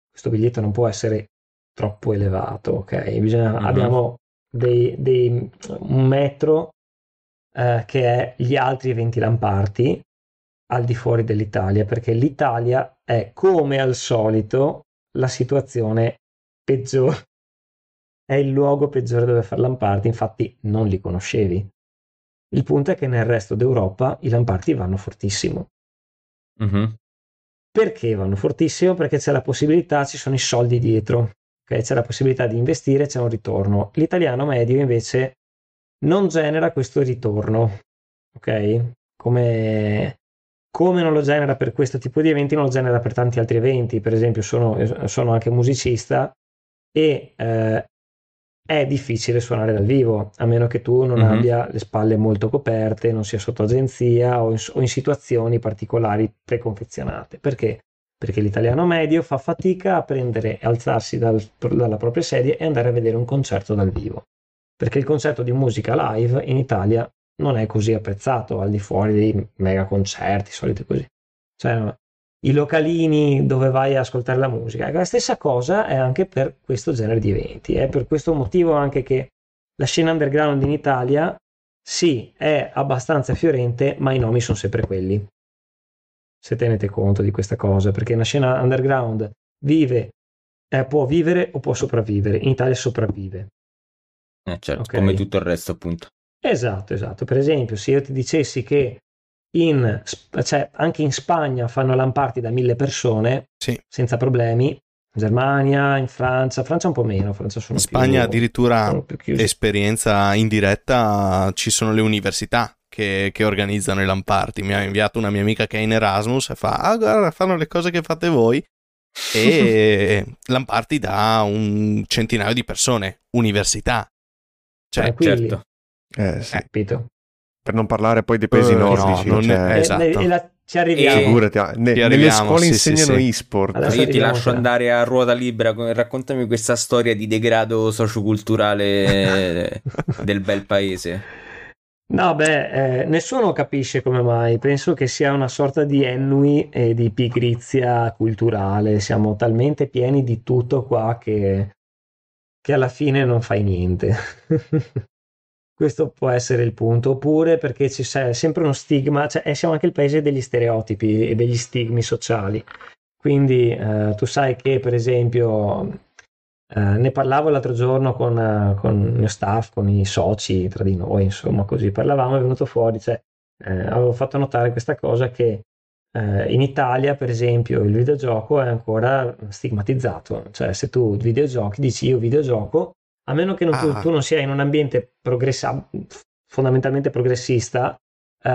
questo biglietto non può essere troppo elevato, ok? Bisogna- Mhm. Abbiamo dei, dei- un metro eh, che è gli altri eventi lamparti al di fuori dell'Italia, perché l'Italia è come al solito la situazione peggiore, è il luogo peggiore dove fare lamparti, infatti non li conoscevi. Il punto è che nel resto d'Europa i lamparti vanno fortissimo. Mhm. Perché vanno fortissimo? Perché c'è la possibilità, ci sono i soldi dietro, ok? c'è la possibilità di investire, c'è un ritorno. L'italiano medio invece non genera questo ritorno, ok? Come, come non lo genera per questo tipo di eventi, non lo genera per tanti altri eventi. Per esempio, sono, sono anche musicista e eh, è difficile suonare dal vivo, a meno che tu non Mhm. abbia le spalle molto coperte, non sia sotto agenzia o in, o in situazioni particolari preconfezionate. Perché? Perché l'italiano medio fa fatica a prendere e alzarsi dal- dalla propria sedia e andare a vedere un concerto dal vivo. Perché il concerto di musica live in Italia non è così apprezzato al di fuori dei mega concerti, solite così. Cioè, i localini dove vai a ascoltare la musica. La stessa cosa è anche per questo genere di eventi. È per questo motivo anche che la scena underground in Italia, sì, è abbastanza fiorente, ma i nomi sono sempre quelli. Se tenete conto di questa cosa, perché una scena underground vive, eh, può vivere o può sopravvivere. In Italia sopravvive. Eh, certo, okay. come tutto il resto, appunto. Esatto, esatto. Per esempio, se io ti dicessi che in, cioè, anche in Spagna fanno lamparti da mille persone sì. senza problemi. In Germania, in Francia, Francia un po' meno. Francia sono in Spagna più, addirittura esperienza indiretta, ci sono le università che, che, organizzano i lamparti. Mi ha inviato una mia amica che è in Erasmus e fa: Ah, guarda, fanno le cose che fate voi. E lamparti da un centinaio di persone, università. Cioè, certo. Eh, sì. Capito. Per non parlare poi dei paesi uh, nordici. No, cioè... è, esatto. e, e la, ci arriviamo. Figurati, ah, ne, nelle scuole sì, insegnano sì, e-sport. Allora, io ti lascio andare a ruota libera. Raccontami questa storia di degrado socioculturale del bel paese. No, beh, eh, nessuno capisce come mai. Penso che sia una sorta di ennui e di pigrizia culturale. Siamo talmente pieni di tutto qua che, che alla fine non fai niente. Questo può essere il punto, oppure perché c'è sempre uno stigma, cioè siamo anche il paese degli stereotipi e degli stigmi sociali. Quindi eh, tu sai che, per esempio, eh, ne parlavo l'altro giorno con, eh, con, il mio staff, con i soci tra di noi, insomma, così parlavamo, è venuto fuori, cioè, eh, avevo fatto notare questa cosa che eh, in Italia, per esempio, il videogioco è ancora stigmatizzato, cioè se tu videogiochi dici io videogioco, a meno che non, ah. tu, tu, non sia in un ambiente progressa- fondamentalmente progressista, uh,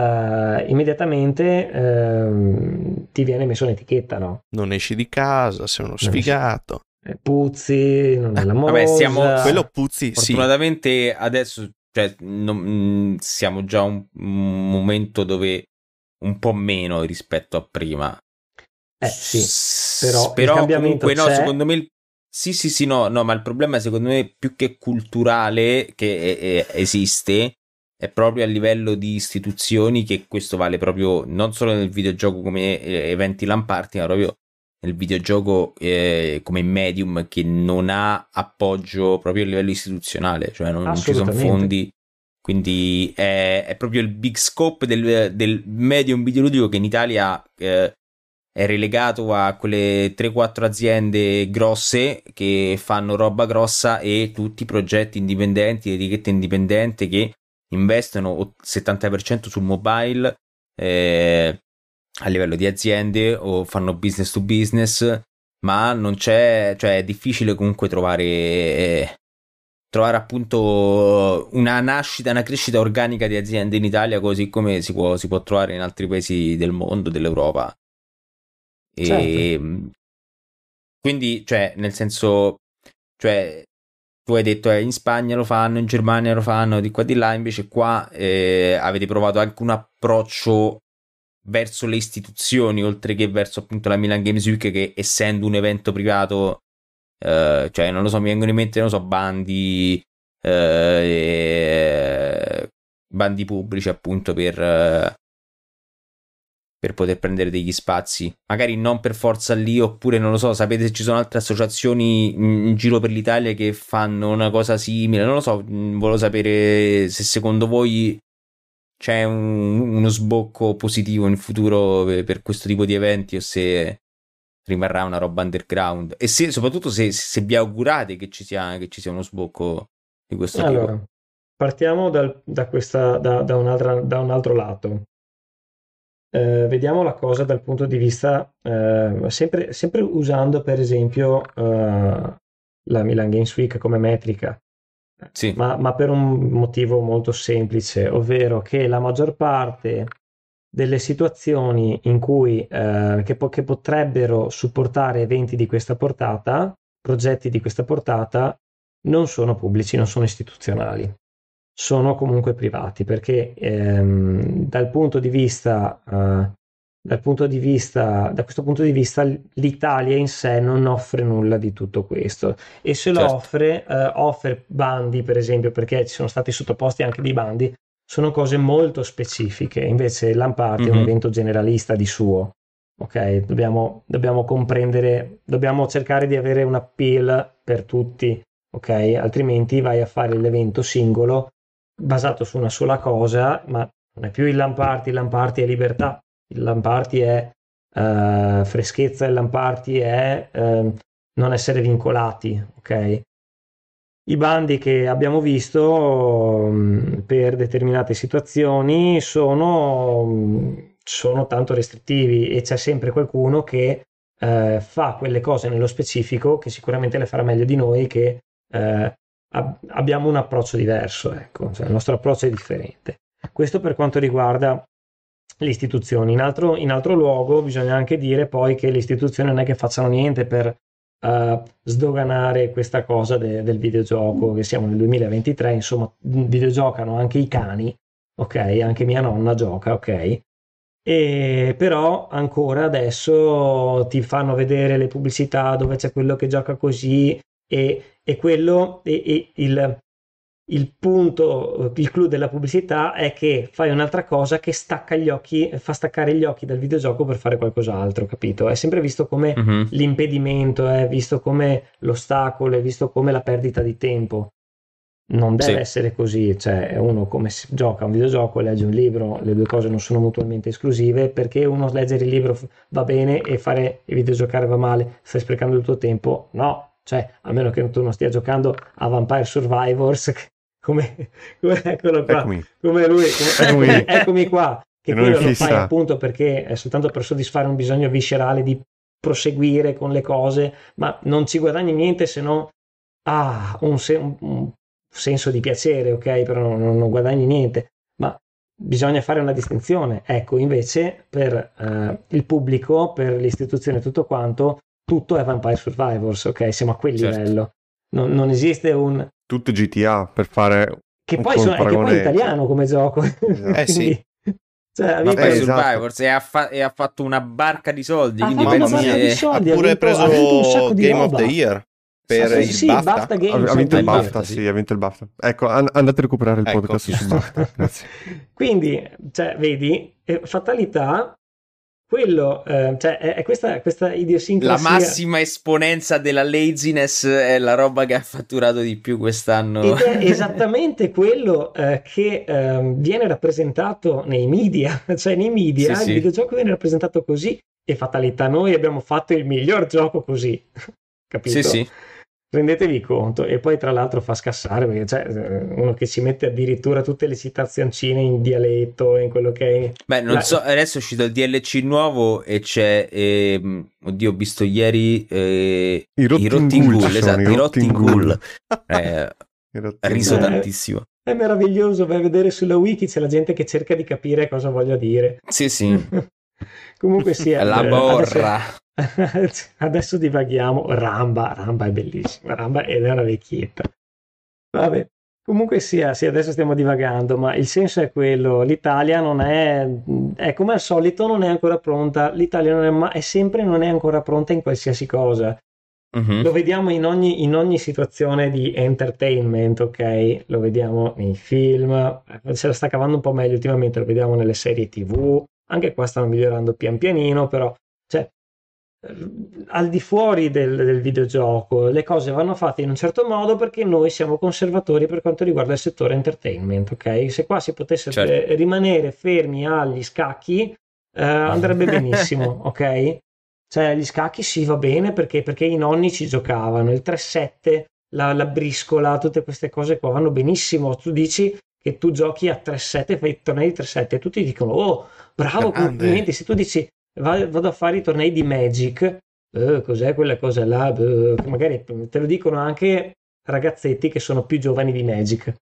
immediatamente uh, ti viene messo un'etichetta, no? Non esci di casa, sei uno sfigato. Eh, puzzi, non è l'amore. Vabbè, siamo... Quello puzzi, Fortunatamente sì. adesso cioè, non, mm, siamo già un, un momento dove un po' meno rispetto a prima. Eh sì, però, però comunque no, secondo me il sì, sì, sì, no, no, ma il problema secondo me più che culturale che è, è, esiste è proprio a livello di istituzioni che questo vale proprio non solo nel videogioco come eh, eventi lamparti, ma proprio nel videogioco eh, come medium che non ha appoggio proprio a livello istituzionale, cioè non, non ci sono fondi. Quindi è, è, proprio il big scope del, del medium videoludico che in Italia eh, è relegato a quelle 3-4 aziende grosse che fanno roba grossa e tutti i progetti indipendenti, etichette indipendenti che investono il 70% sul mobile eh, a livello di aziende o fanno business to business, ma non c'è, cioè è difficile comunque trovare, eh, trovare appunto una nascita, una crescita organica di aziende in Italia così come si può, si può trovare in altri paesi del mondo, dell'Europa. E certo. quindi, cioè, nel senso, cioè, tu hai detto eh, in Spagna lo fanno, in Germania lo fanno, di qua di là, invece qua eh, avete provato anche un approccio verso le istituzioni, oltre che verso appunto la Milan Games Week, che essendo un evento privato, eh, cioè, non lo so, mi vengono in mente, non so, bandi, eh, bandi pubblici appunto per per poter prendere degli spazi. Magari non per forza lì, oppure non lo so, sapete se ci sono altre associazioni in giro per l'Italia che fanno una cosa simile. Non lo so, mm, volevo sapere se secondo voi c'è un, uno sbocco positivo in futuro per, per, questo tipo di eventi o se rimarrà una roba underground. E se, soprattutto se, se vi augurate che ci, sia, che ci sia uno sbocco di questo allora, tipo. Partiamo dal, da, questa, da, da, un da un altro lato eh, vediamo la cosa dal punto di vista, eh, sempre, sempre, usando per esempio eh, la Milan Games Week come metrica, sì. ma, ma, per un motivo molto semplice, ovvero che la maggior parte delle situazioni in cui, eh, che, po- che potrebbero supportare eventi di questa portata, progetti di questa portata, non sono pubblici, non sono istituzionali sono comunque privati perché ehm, dal punto di vista uh, dal punto di vista da questo punto di vista l'Italia in sé non offre nulla di tutto questo e se certo. lo offre uh, offre bandi per esempio perché ci sono stati sottoposti anche dei bandi sono cose molto specifiche invece Lampard mm-hmm. è un mhm. evento generalista di suo ok? Dobbiamo, dobbiamo comprendere, dobbiamo cercare di avere un appeal per tutti, ok? Altrimenti vai a fare l'evento singolo basato su una sola cosa, ma non è più il Lamparty, il Lamparty è libertà, il Lamparty è uh, freschezza, il Lamparty è uh, non essere vincolati, ok? I bandi che abbiamo visto um, per determinate situazioni sono, um, sono, tanto restrittivi e c'è sempre qualcuno che uh, fa quelle cose nello specifico che sicuramente le farà meglio di noi che ab- abbiamo un approccio diverso, ecco, cioè il nostro approccio è differente. Questo per quanto riguarda le istituzioni. In altro, in altro luogo bisogna anche dire poi che le istituzioni non è che facciano niente per uh, sdoganare questa cosa de- del videogioco, che siamo nel 2023, insomma, videogiocano anche i cani, ok? Anche mia nonna gioca, ok? E però ancora adesso ti fanno vedere le pubblicità dove c'è quello che gioca così e, e quello e, e il, il punto, il clou della pubblicità è che fai un'altra cosa che stacca gli occhi, fa staccare gli occhi dal videogioco per fare qualcos'altro, capito? È sempre visto come uh-huh. l'impedimento, è visto come l'ostacolo, è visto come la perdita di tempo. Non deve sì. essere così, cioè uno come gioca un videogioco legge un libro, le due cose non sono mutualmente esclusive, perché uno leggere il libro va bene e fare il videogiocare va male, stai sprecando il tuo tempo? No, cioè a meno che tu non stia giocando a Vampire Survivors come, come eccolo qua? Eccomi. come lui come, eccomi. eccomi qua. Che, quello lo fai appunto perché è soltanto per soddisfare un bisogno viscerale di proseguire con le cose ma non ci guadagni niente se no ah, un, se- un, senso di piacere ok? Però non, non, guadagni niente. Ma bisogna fare una distinzione. Ecco invece per eh, il pubblico per l'istituzione tutto quanto tutto è Vampire Survivors, ok? Siamo a quel certo. livello. Non, non, esiste un... Tutto GTA per fare... Che poi, sono, è che poi è italiano come gioco. Esatto. eh sì. Cioè, Vampire eh, Survivors esatto. e, ha fa- e, ha fatto una barca di soldi. Ha quindi penso che... soldi, ha pure ha vinto, preso ha Game of the Year per sì, il sì, BAFTA. BAFTA Games, ha vinto il BAFTA, sì, ha vinto il BAFTA. Ecco, an- andate a recuperare il ecco, podcast su BAFTA. Grazie. Quindi, cioè, vedi, fatalità quello, eh, cioè, è, è questa, questa idiosincrasia. La massima esponenza della laziness è la roba che ha fatturato di più quest'anno. Ed è esattamente quello eh, che eh, viene rappresentato nei media, cioè nei media sì, il sì. videogioco viene rappresentato così e fatalità noi abbiamo fatto il miglior gioco così. Capito? Sì, sì rendetevi conto e poi tra l'altro fa scassare perché c'è eh, uno che ci mette addirittura tutte le citazioncine in dialetto in quello che è beh non la... so adesso è uscito il DLC nuovo e c'è eh, oddio ho visto ieri eh, i Rottingul esatto i Rottingul eh, riso tantissimo. È meraviglioso vai a vedere sulla wiki c'è la gente che cerca di capire cosa voglia dire. Sì sì. Comunque sia la borra. adesso Adesso divaghiamo. Ramba, Ramba è bellissima. Ramba ed è una vecchietta. Vabbè, comunque sia, sì, adesso stiamo divagando, ma il senso è quello. L'Italia non è, è come al solito, non è ancora pronta. L'Italia non è, ma è sempre non è ancora pronta in qualsiasi cosa. Uh-huh. Lo vediamo in ogni, in ogni, situazione di entertainment, ok? Lo vediamo nei film, se la sta cavando un po' meglio ultimamente, lo vediamo nelle serie TV, anche qua stanno migliorando pian pianino, però cioè, al di fuori del, del, videogioco le cose vanno fatte in un certo modo perché noi siamo conservatori per quanto riguarda il settore entertainment ok? Se qua si potesse certo. rimanere fermi agli scacchi eh, andrebbe benissimo ok? Cioè gli scacchi sì va bene perché, perché i nonni ci giocavano il 3-7 la, la briscola tutte queste cose qua vanno benissimo. Tu dici che tu giochi a 3-7 fai tornei di 3-7 e tutti dicono oh bravo complimenti. Se tu dici vado a fare i tornei di Magic, eh, cos'è quella cosa là? Eh, magari te lo dicono anche ragazzetti che sono più giovani di Magic,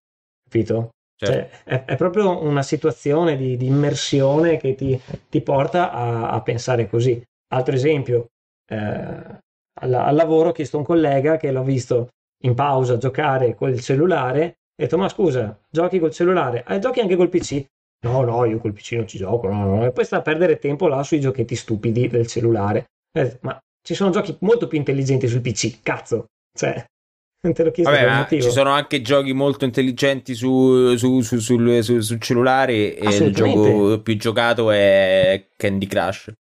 capito? Certo. Cioè, è, è, proprio una situazione di, di immersione che ti, ti porta a, a, pensare così. Altro esempio, eh, al, al, lavoro ho chiesto a un collega che l'ho visto in pausa giocare col cellulare e ho detto ma scusa, giochi col cellulare? Eh, giochi anche col PC? No, no, io col PC non ci gioco, no, no. E poi sta a perdere tempo là sui giochetti stupidi del cellulare. Eh, ma ci sono giochi molto più intelligenti sul PC, cazzo. Cioè, te l'ho chiesto Vabbè, ci sono anche giochi molto intelligenti su, su, su, sul, sul, cellulare e il gioco più giocato è Candy Crush.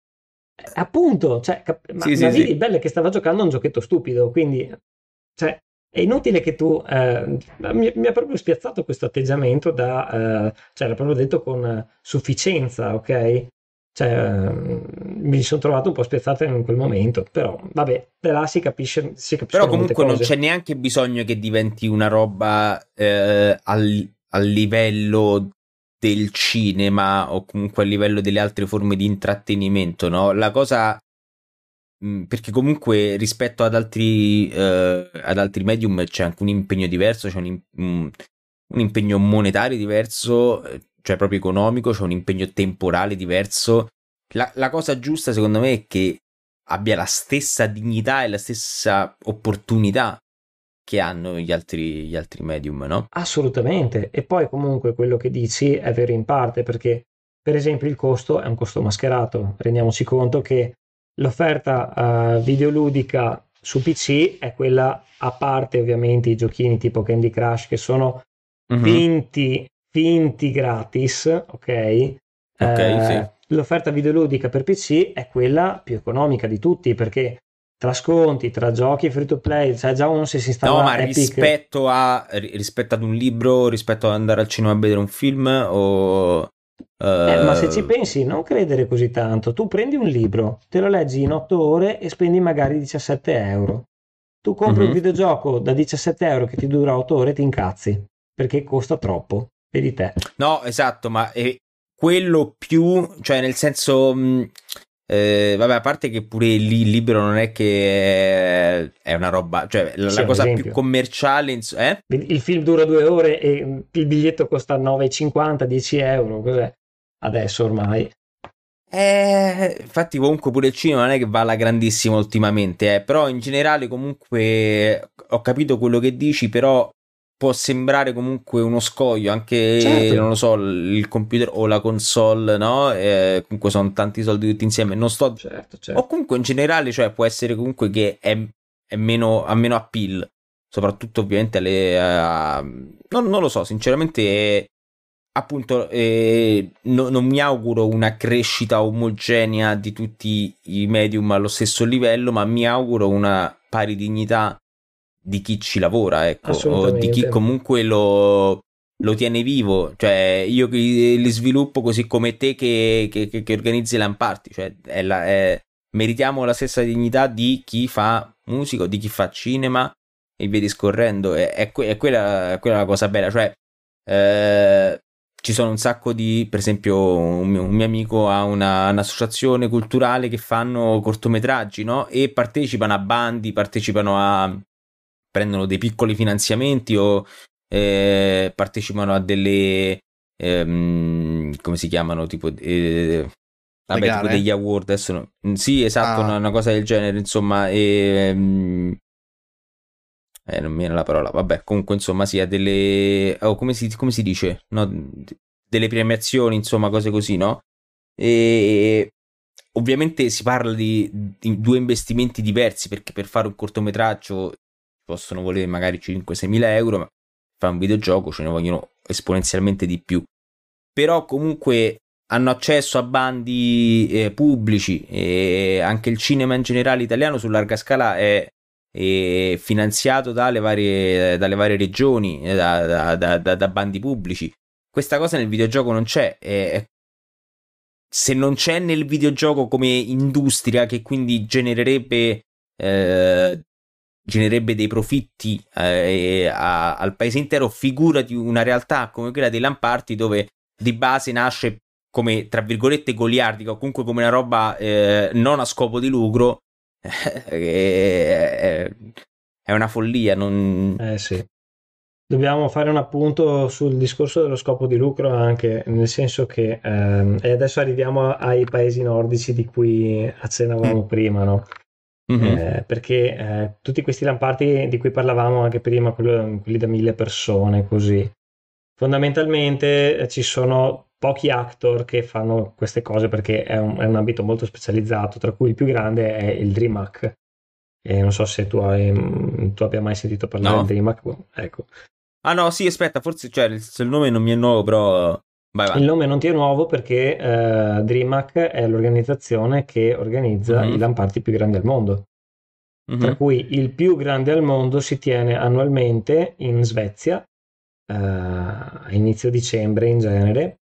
appunto, cioè, cap- ma, Sì, sì, ma sì. vedi, il bello è che stava giocando a un giochetto stupido, quindi cioè, è inutile che tu... eh, mi, mi ha proprio spiazzato questo atteggiamento da... eh, cioè, era proprio detto con sufficienza, ok? Cioè, eh, mi sono trovato un po' spiazzato in quel momento, però vabbè, da là si capisce, si Però comunque non c'è neanche bisogno che diventi una roba eh, al, al livello del cinema o comunque a livello delle altre forme di intrattenimento, no? La cosa perché comunque rispetto ad altri, eh, ad altri medium c'è anche un impegno diverso, c'è un, un- un impegno monetario diverso, eh, cioè proprio economico, c'è un impegno temporale diverso. La, la cosa giusta secondo me è che abbia la stessa dignità e la stessa opportunità che hanno gli altri, gli altri medium, no? Assolutamente. E poi comunque quello che dici è vero in parte perché, per esempio, il costo è un costo mascherato. Rendiamoci conto che l'offerta eh, videoludica su PC è quella a parte ovviamente i giochini tipo Candy Crush che sono Mhm. finti, finti gratis, ok? Ok, Eh, sì. L'offerta videoludica per PC è quella più economica di tutti perché tra sconti, tra giochi free to play, cioè già uno se si installa No, ma rispetto, a, ri- rispetto ad un libro, rispetto ad andare al cinema a vedere un film o... Eh, ma se eh, ci pensi, non credere così tanto. Tu prendi un libro, te lo leggi in 8 ore e spendi magari 17 euro. Tu compri un Mhm. videogioco da 17 euro che ti dura 8 ore e ti incazzi perché costa troppo. Vedi te. No, esatto, ma è quello più, cioè nel senso, mh, eh, vabbè, a parte che pure lì il libro non è che è, è una roba, cioè la, Sì, la cosa più commerciale, ins- eh? Il film dura 2 ore e il biglietto costa 9,50, 10 euro. Cos'è? Adesso ormai. Eh, infatti comunque pure il cinema non è che va alla grandissima ultimamente, eh, però in generale comunque ho capito quello che dici, però può sembrare comunque uno scoglio, anche Certo. non lo so, il computer o la console, no? Eh, comunque sono tanti soldi tutti insieme, non sto Certo, certo. o comunque in generale, cioè può essere comunque che è, è meno, ha meno appeal, soprattutto ovviamente alle... a- non, non lo so, sinceramente, eh, appunto, eh, no- non mi auguro una crescita omogenea di tutti i medium allo stesso livello, ma mi auguro una pari dignità di chi ci lavora, ecco, o di chi comunque lo, lo tiene vivo, cioè io li sviluppo così come te che, che, che- che organizzi le party, cioè è la- è- meritiamo la stessa dignità di chi fa musica, di chi fa cinema e via discorrendo, è, è que- è quella, è quella la cosa bella, cioè eh, ci sono un sacco di, per esempio un mio, un mio amico ha una- un'associazione culturale che fanno cortometraggi, no? E partecipano a bandi, partecipano a prendono dei piccoli finanziamenti o eh, partecipano a delle ehm, come si chiamano tipo eh, vabbè, tipo degli award adesso no- mm, sì esatto Ah. una, una cosa del genere insomma ehm, eh, non mi viene la parola vabbè comunque insomma sì a delle oh, come, si, come si dice? No, delle premiazioni insomma cose così no? E ovviamente si parla di, di due investimenti diversi perché per fare un cortometraggio possono volere magari 5-6 mila euro, ma fare un videogioco ce ne vogliono esponenzialmente di più. Però comunque hanno accesso a bandi eh, pubblici e anche il cinema in generale italiano su larga scala è, è finanziato dalle varie, dalle varie regioni, eh, da, da- da- da- bandi pubblici. Questa cosa nel videogioco non c'è. e se non c'è nel videogioco come industria che quindi genererebbe eh, genererebbe dei profitti eh, a- al paese intero, figurati una realtà come quella dei Lamparti dove di base nasce come tra virgolette goliardica o comunque come una roba eh, non a scopo di lucro è, è una follia non... Eh sì. Dobbiamo fare un appunto sul discorso dello scopo di lucro anche, nel senso che, ehm, e adesso arriviamo ai paesi nordici di cui accennavamo prima, no? Mhm. Eh, perché eh, tutti questi lamparti di cui parlavamo anche prima, quello- quelli da mille persone, così, fondamentalmente eh, ci sono pochi actor che fanno queste cose perché è un, è un ambito molto specializzato, tra cui il più grande è il DreamHack. E non so se tu, hai, tu abbia mai sentito parlare No. del DreamHack. Ecco. ah no sì aspetta forse cioè, il, il nome non mi è nuovo però. Il nome non ti è nuovo perché eh, DreamHack è l'organizzazione che organizza Mhm. i lamparti più grandi al mondo. Mhm. tra cui il più grande al mondo si tiene annualmente in Svezia eh, a inizio dicembre in genere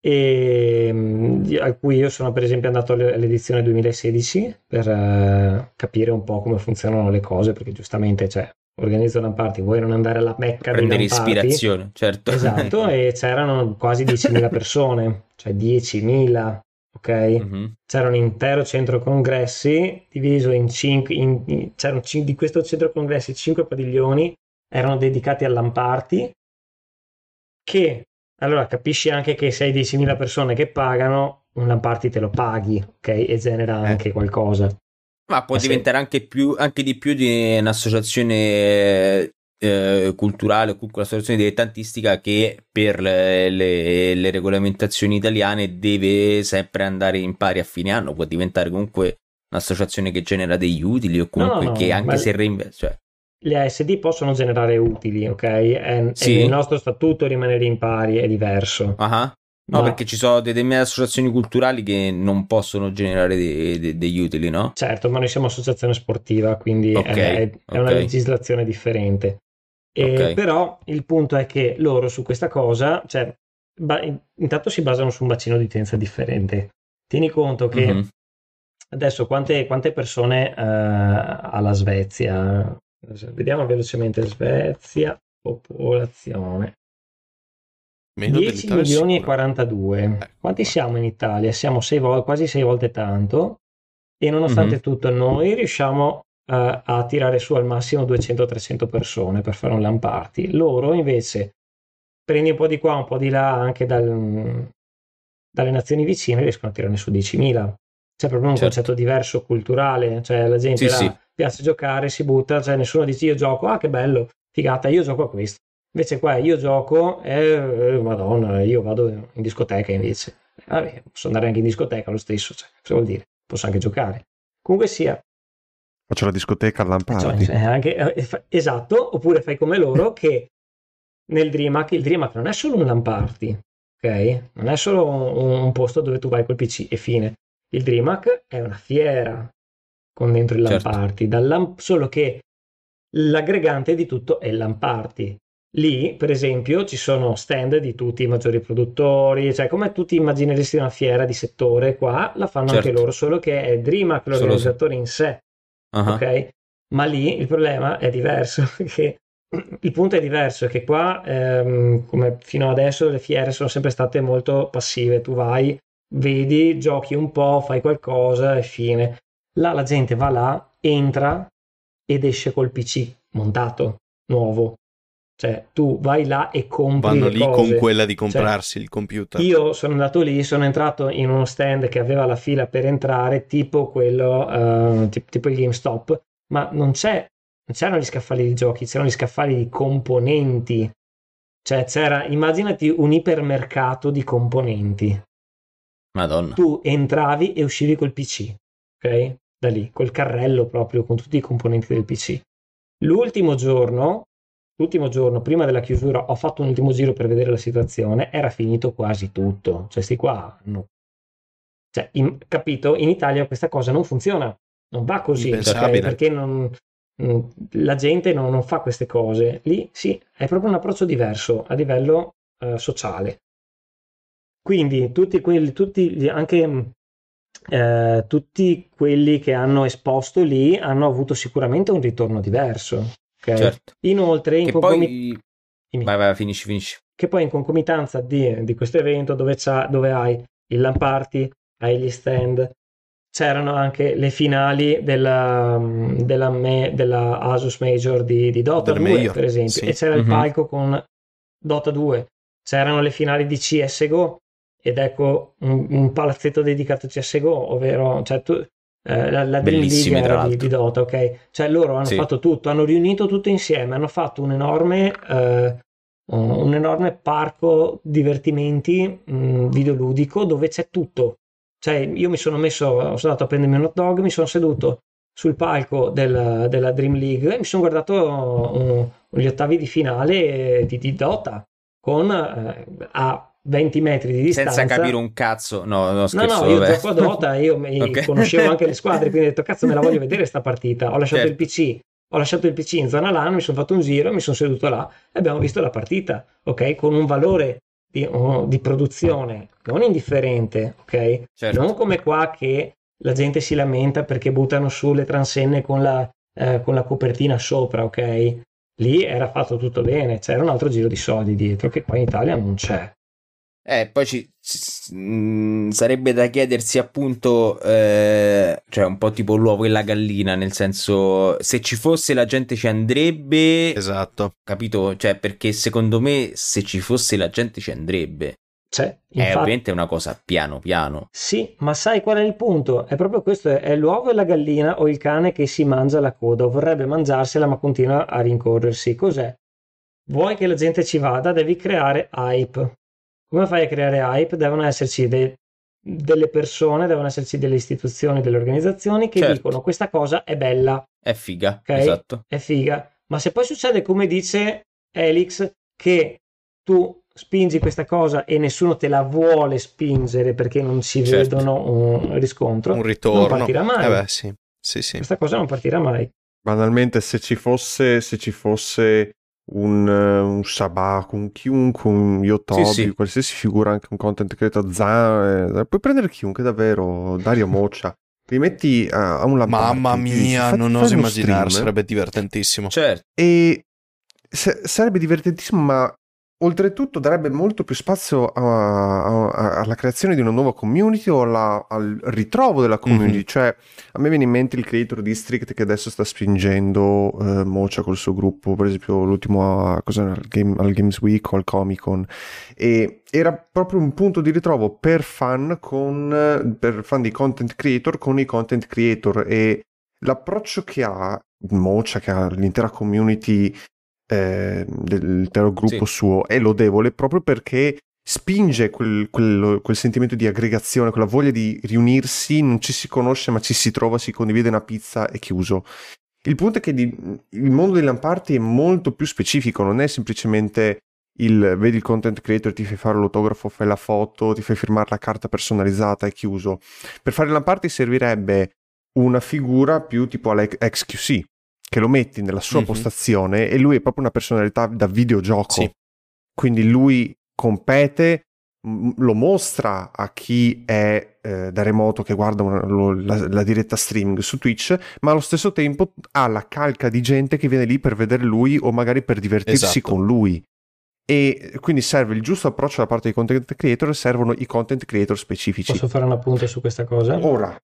e mm, a cui io sono per esempio andato alle- all'edizione 2016 per eh, capire un po' come funzionano le cose perché giustamente cioè organizzano party vuoi non andare alla mecca Prendere lamparti ispirazione, certo. esatto e c'erano quasi 10.000 persone cioè 10.000 ok Mhm. c'era un intero centro congressi diviso in cinque, in- in- c'erano cin- di questo centro congressi cinque padiglioni erano dedicati a lamparti che allora capisci anche che se hai 10.000 persone che pagano un lamparti te lo paghi ok e genera Eh. anche qualcosa Ma può Ma se- diventare anche, più, anche di più di un'associazione eh, culturale o comunque un'associazione dilettantistica che per le, le- le regolamentazioni italiane deve sempre andare in pari a fine anno. Può diventare comunque un'associazione che genera degli utili o comunque no, che anche se reinveste. Cioè, le ASD possono generare utili ok e, Sì. e nel nostro statuto rimanere in pari è diverso ah, No, Ma- perché ci sono determinate associazioni culturali che non possono generare de- de- degli utili, no? Certo, ma noi siamo associazione sportiva, quindi Ok, è, è una ok. legislazione differente. E Ok. Però il punto è che loro su questa cosa, cioè, ba- intanto si basano su un bacino di utenza differente. Tieni conto che Mhm. adesso quante, quante persone eh, ha la Svezia? Vediamo velocemente Svezia, popolazione. Meno 10 dell'Italia milioni e sicuro. 42. Eh, Quanti siamo in Italia? Siamo sei vol- quasi sei volte tanto e nonostante Mhm. tutto noi riusciamo eh, a tirare su al massimo 200-300 persone per fare un LAN party. Loro invece prendi un po' di qua, un po' di là anche dal- dalle nazioni vicine riescono a tirarne su 10.000. C'è proprio un Certo. concetto diverso culturale, cioè la gente Sì, là sì. piace giocare, si butta, cioè nessuno dice io gioco, ah che bello, figata, io gioco a questo. Invece qua io gioco e eh, madonna, io vado in discoteca invece. Vabbè, posso andare anche in discoteca lo stesso, cioè, cosa vuol dire? Posso anche giocare. Comunque sia, Faccio la discoteca al cioè, Lampardi. eh, anche- eh, esatto, oppure fai come loro che nel DreamHack, il DreamHack non è solo un LAN party, ok? Non è solo un, un posto dove tu vai col PC e fine. Il DreamHack è una fiera con dentro il Certo. dal LAN- solo che l'aggregante di tutto è il LAN party. Lì, per esempio, ci sono stand di tutti i maggiori produttori, cioè come tu ti immagineresti una fiera di settore, qua la fanno anche Certo. loro, solo che è DreamHack Solo- l'organizzatore in sé Ah, ok? Ma lì il problema è diverso, che il punto è diverso, che qua, ehm, come fino adesso, le fiere sono sempre state molto passive, tu vai, vedi, giochi un po', fai qualcosa e fine. Là la gente va là, entra ed esce col PC montato, nuovo. Cioè, tu vai là e compri Vanno lì cose. con quella di comprarsi il computer. Io sono andato lì, sono entrato in uno stand che aveva la fila per entrare, tipo quello, eh, tipo, tipo il GameStop, ma non c'è, non c'erano gli scaffali di giochi, c'erano gli scaffali di componenti. Cioè c'era, immaginati un ipermercato di componenti. Madonna. Tu entravi e uscivi col PC, ok? Da lì, col carrello proprio, con tutti i componenti del PC. L'ultimo giorno, l'ultimo giorno prima della chiusura, ho fatto un ultimo giro per vedere la situazione, era finito quasi tutto. Cioè, sti qua, no. Cioè, in- capito? In Italia questa cosa non funziona, non va così, ok? perché non- mm, la gente non, non fa queste cose. Lì sì, è proprio un approccio diverso a livello eh, sociale. Quindi tutti quelli, tutti anche mh, eh, tutti quelli che hanno esposto lì hanno avuto sicuramente un ritorno diverso. Ok? Certo. Inoltre, in Che concomi- poi... Vai, vai, finisci, finisci. che poi in concomitanza di, di questo evento dove, c'ha- dove hai il LAN party, hai gli stand, c'erano anche le finali della, della, me- della Asus Major di, di Dota Del 2, Major, per esempio, sì. e c'era il Mhm. palco con Dota 2, c'erano le finali di CSGO ed ecco un, un palazzetto dedicato a CSGO, ovvero cioè, tu, eh, la, la Dream League Bellissime, tra era di, l'altro. di Dota, ok? Cioè loro hanno Sì. fatto tutto, hanno riunito tutto insieme, hanno fatto un enorme... eh, un enorme parco divertimenti mh, videoludico dove c'è tutto. Cioè, io mi sono messo, sono andato a prendermi un hot dog, mi sono seduto sul palco del- della Dream League e mi sono guardato uh, gli ottavi di finale di, di Dota con eh, a 20 metri di distanza. Senza capire un cazzo, no, no, No, scherzo, no, io vabbè. gioco a Dota, io mi- Ok. conoscevo anche le squadre, quindi ho detto cazzo me la voglio vedere sta partita. Ho lasciato Certo. il PC, ho lasciato il PC in zona LAN, mi sono fatto un giro, mi sono seduto là e abbiamo visto la partita, ok? Con un valore di, oh, di produzione non indifferente, ok? Certo. Non come qua che la gente si lamenta perché buttano su le transenne con la, eh, con la copertina sopra, ok? Lì era fatto tutto bene, c'era un altro giro di soldi dietro che qua in Italia non c'è. Eh, poi ci, mh, sarebbe da chiedersi appunto, eh, cioè un po' tipo l'uovo e la gallina, nel senso, se ci fosse la gente ci andrebbe, Esatto. capito? Cioè, perché secondo me se ci fosse la gente ci andrebbe. C'è, È Cioè, infatti, ovviamente una cosa piano piano. Sì, ma sai qual è il punto? È proprio questo, è l'uovo e la gallina o il cane che si mangia la coda o vorrebbe mangiarsela ma continua a rincorrersi. Cos'è? Vuoi che la gente ci vada? Devi creare hype. Come fai a creare hype? Devono esserci de- delle persone, devono esserci delle istituzioni, delle organizzazioni che Certo. dicono questa cosa è bella, È figa, ok? esatto. È figa. Ma se poi succede come dice Elix, che tu spingi questa cosa e nessuno te la vuole spingere perché non ci Certo. vedono un riscontro, Un non ritorno. partirà mai. Eh beh, sì. Sì, sì. Questa cosa non partirà mai. Banalmente, se ci fosse, se ci fosse un, eh, un Sabaku, un chiunque, un Yotobi, Sì, sì. qualsiasi figura, anche un content creator, Zan, eh, puoi prendere chiunque davvero, Dario Moccia, li metti a, a un lamparty, Mamma dici, mia, "Fatti non oso immaginare, stream", sarebbe divertentissimo. Certo. E se- sarebbe divertentissimo, ma oltretutto darebbe molto più spazio a- a- alla creazione di una nuova community o alla- al ritrovo della community. Mhm. Cioè, a me viene in mente il Creator District che adesso sta spingendo eh, Mocha col suo gruppo, per esempio l'ultimo a, cos'era, al, Game- al Games Week o al Comic Con. E era proprio un punto di ritrovo per fan, con, per fan di content creator con i content creator e l'approccio che ha Mocha, che ha l'intera community eh, dell'intero gruppo Sì. suo è lodevole proprio perché spinge quel, quel- quel sentimento di aggregazione, quella voglia di riunirsi, non ci si conosce ma ci si trova, si condivide una pizza e chiuso. Il punto è che di- il mondo dei lamparti è molto più specifico, non è semplicemente il vedi il content creator, ti fai fare l'autografo, fai la foto, ti fai firmare la carta personalizzata e chiuso. Per fare lamparti servirebbe una figura più tipo alla XQC, che lo metti nella sua Mhm. postazione e lui è proprio una personalità da videogioco. Sì. Quindi lui compete, m- lo mostra a chi è eh, da remoto che guarda una- lo- la, la diretta streaming su Twitch, ma allo stesso tempo ha la calca di gente che viene lì per vedere lui o magari per divertirsi Esatto. con lui. E quindi serve il giusto approccio da parte dei content creator, servono i content creator specifici. Posso fare un appunto su questa cosa? Ora,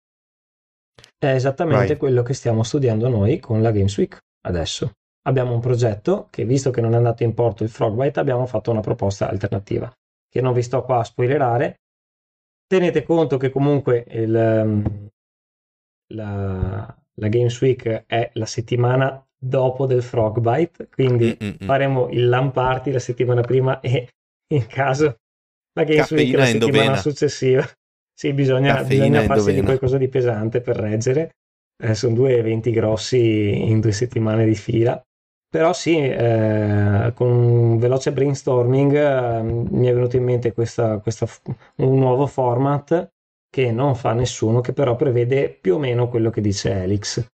È esattamente Vai. quello che stiamo studiando noi con la Games Week adesso. Abbiamo un progetto che, visto che non è andato in porto il Frogbyte, abbiamo fatto una proposta alternativa che non vi sto qua a spoilerare. Tenete conto che comunque il, ehm, la, la Games Week è la settimana dopo del Frogbyte, quindi Mm-mm-mm. faremo il LAN party la settimana prima e in caso la Games Week Caffeina la e settimana endovena. successiva. Sì, bisogna, Caffeina bisogna farsi di qualcosa di pesante per reggere. Eh, sono due eventi grossi in due settimane di fila. Però sì, eh, con un veloce brainstorming eh, mi è venuto in mente questa, questa un nuovo format che non fa nessuno, che però prevede più o meno quello che dice Elix.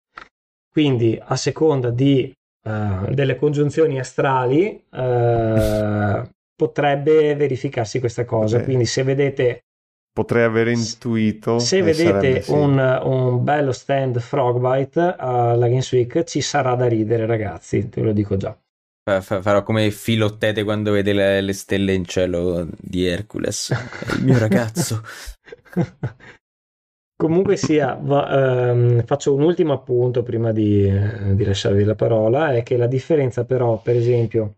Quindi a seconda di, eh, delle congiunzioni astrali eh, potrebbe verificarsi questa cosa. Ok. Quindi se vedete potrei aver intuito. se vedete sarebbe sì. un, un bello stand Frogbyte alla Games Week ci sarà da ridere ragazzi, te lo dico già. Fa- fa- Farò come filottete quando vede le, le stelle in cielo di Hercules. Il mio ragazzo. Comunque sia, va- ehm, faccio un ultimo appunto prima di, eh, di lasciarvi la parola, è che la differenza però, per esempio,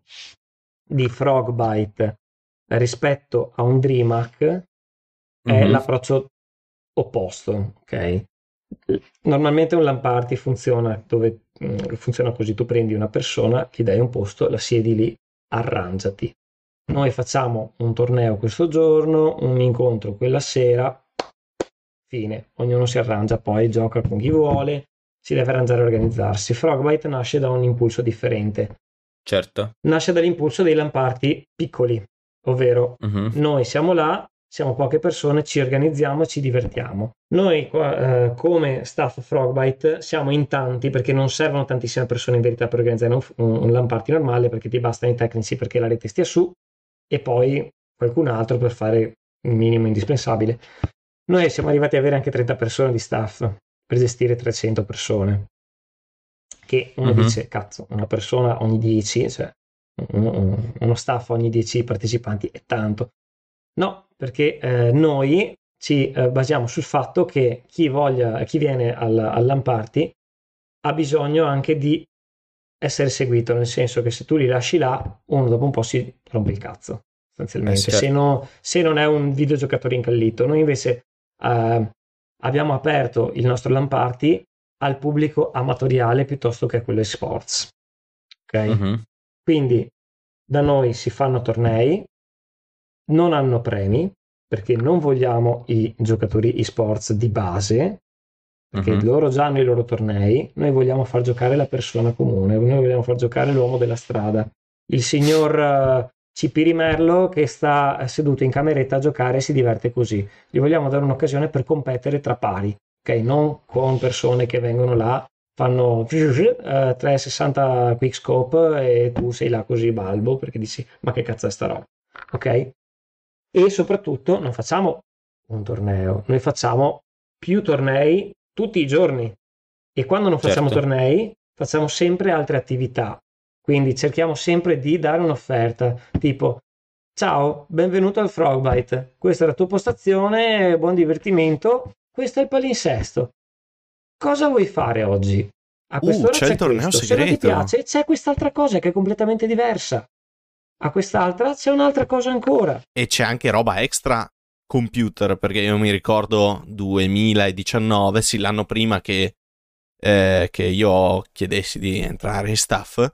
di Frogbyte rispetto a un DreamHack è Mhm. l'approccio opposto, ok? Normalmente un LAN party funziona dove mm, funziona così, tu prendi una persona, gli dai un posto, la siedi lì, arrangiati. Noi facciamo un torneo questo giorno, un incontro quella sera, fine, ognuno si arrangia, poi gioca con chi vuole, si deve arrangiare a organizzarsi. Frogbyte nasce da un impulso differente, Certo. nasce dall'impulso dei LAN party piccoli, ovvero Mhm. noi siamo là, siamo poche persone, ci organizziamo e ci divertiamo. Noi eh, come staff Frogbyte siamo in tanti perché non servono tantissime persone in verità per organizzare un, un, LAN party normale perché ti bastano i tecnici perché la rete stia su e poi qualcun altro per fare il minimo indispensabile. Noi siamo arrivati ad avere anche 30 persone di staff per gestire 300 persone. Che uno Mhm. dice, cazzo, una persona ogni 10, cioè uno, uno staff ogni 10 partecipanti è tanto. No, perché eh, noi ci eh, basiamo sul fatto che chi, voglia, chi viene al, al LAN party ha bisogno anche di essere seguito, nel senso che se tu li lasci là, uno dopo un po' si rompe il cazzo, sostanzialmente. Eh, se, no- se non è un videogiocatore incallito. Noi invece eh, abbiamo aperto il nostro LAN party al pubblico amatoriale piuttosto che a quello esports. Ok? Mhm. Quindi da noi si fanno tornei, non hanno premi, perché non vogliamo i giocatori esports di base, perché Mhm. loro già hanno i loro tornei, noi vogliamo far giocare la persona comune, noi vogliamo far giocare l'uomo della strada. Il signor eh, Cipiri Merlo che sta seduto in cameretta a giocare e si diverte così. Gli vogliamo dare un'occasione per competere tra pari, ok? Non con persone che vengono là, fanno eh, 360 quickscope e tu sei là così balbo perché dici ma che cazzo è sta roba, ok? E soprattutto non facciamo un torneo, noi facciamo più tornei tutti i giorni e quando non facciamo Certo. tornei facciamo sempre altre attività. Quindi cerchiamo sempre di dare un'offerta tipo ciao, benvenuto al Frogbite, questa è la tua postazione, buon divertimento, questo è il palinsesto. Cosa vuoi fare oggi? A quest'ora Uh, c'è il torneo questo. Se non ti segreto. piace, c'è quest'altra cosa che è completamente diversa. A quest'altra c'è un'altra cosa ancora. E c'è anche roba extra computer, perché io mi ricordo 2019, sì, l'anno prima che, eh, che io chiedessi di entrare in staff,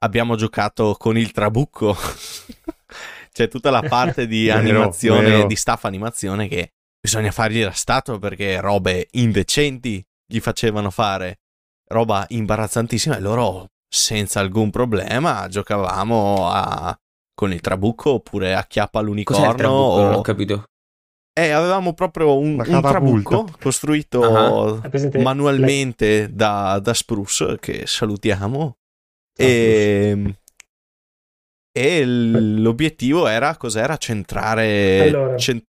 abbiamo giocato con il trabucco. c'è tutta la parte di Vero, animazione, vero. di staff animazione che bisogna fargli la statua perché robe indecenti gli facevano fare, roba imbarazzantissima e loro senza alcun problema giocavamo a- con il trabucco oppure a chiappa Cos'è il all'unicorno trabucco? Non o- ho capito. eh, avevamo proprio un, un trabucco costruito Ah. Presente? manualmente da, da Spruce, che salutiamo. Ciao, E, e l- l'obiettivo era cos'era? Centrare. Allora. cen-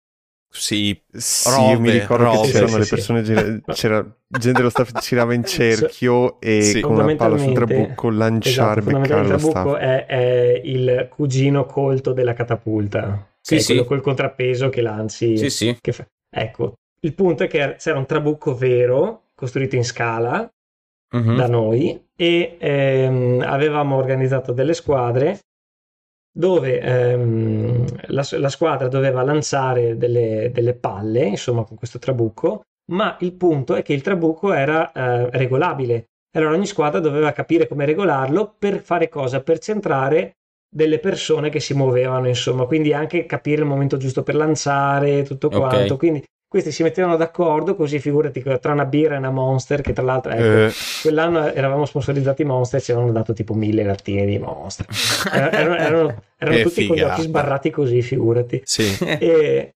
sì, Sì, Robe, mi ricordo robe. che c'erano Sì, le sì, sì. persone, gira- c'era gente dello staff che girava in cerchio e Sì. con una palla sul trabucco lanciare, Esatto, beccare lo il trabucco staff. è, è il cugino colto della catapulta. Sì, sì. quello col contrappeso che lanci. Sì, sì. che fa- Ecco, il punto è che c'era un trabucco vero, costruito in scala Mhm. da noi, e ehm, avevamo organizzato delle squadre dove ehm, la, la squadra doveva lanciare delle, delle palle, insomma, con questo trabucco, ma il punto è che il trabucco era eh, regolabile. Allora ogni squadra doveva capire come regolarlo per fare cosa? Per centrare delle persone che si muovevano, insomma, quindi anche capire il momento giusto per lanciare, tutto Ok. quanto. Quindi questi si mettevano d'accordo, così figurati tra una birra e una monster, che tra l'altro, ecco, Eh, quell'anno eravamo sponsorizzati Monster e ci avevano dato tipo mille lattine di Monster. Er- Erano, erano- erano tutti con gli figata. occhi sbarrati così, figurati. sì. E,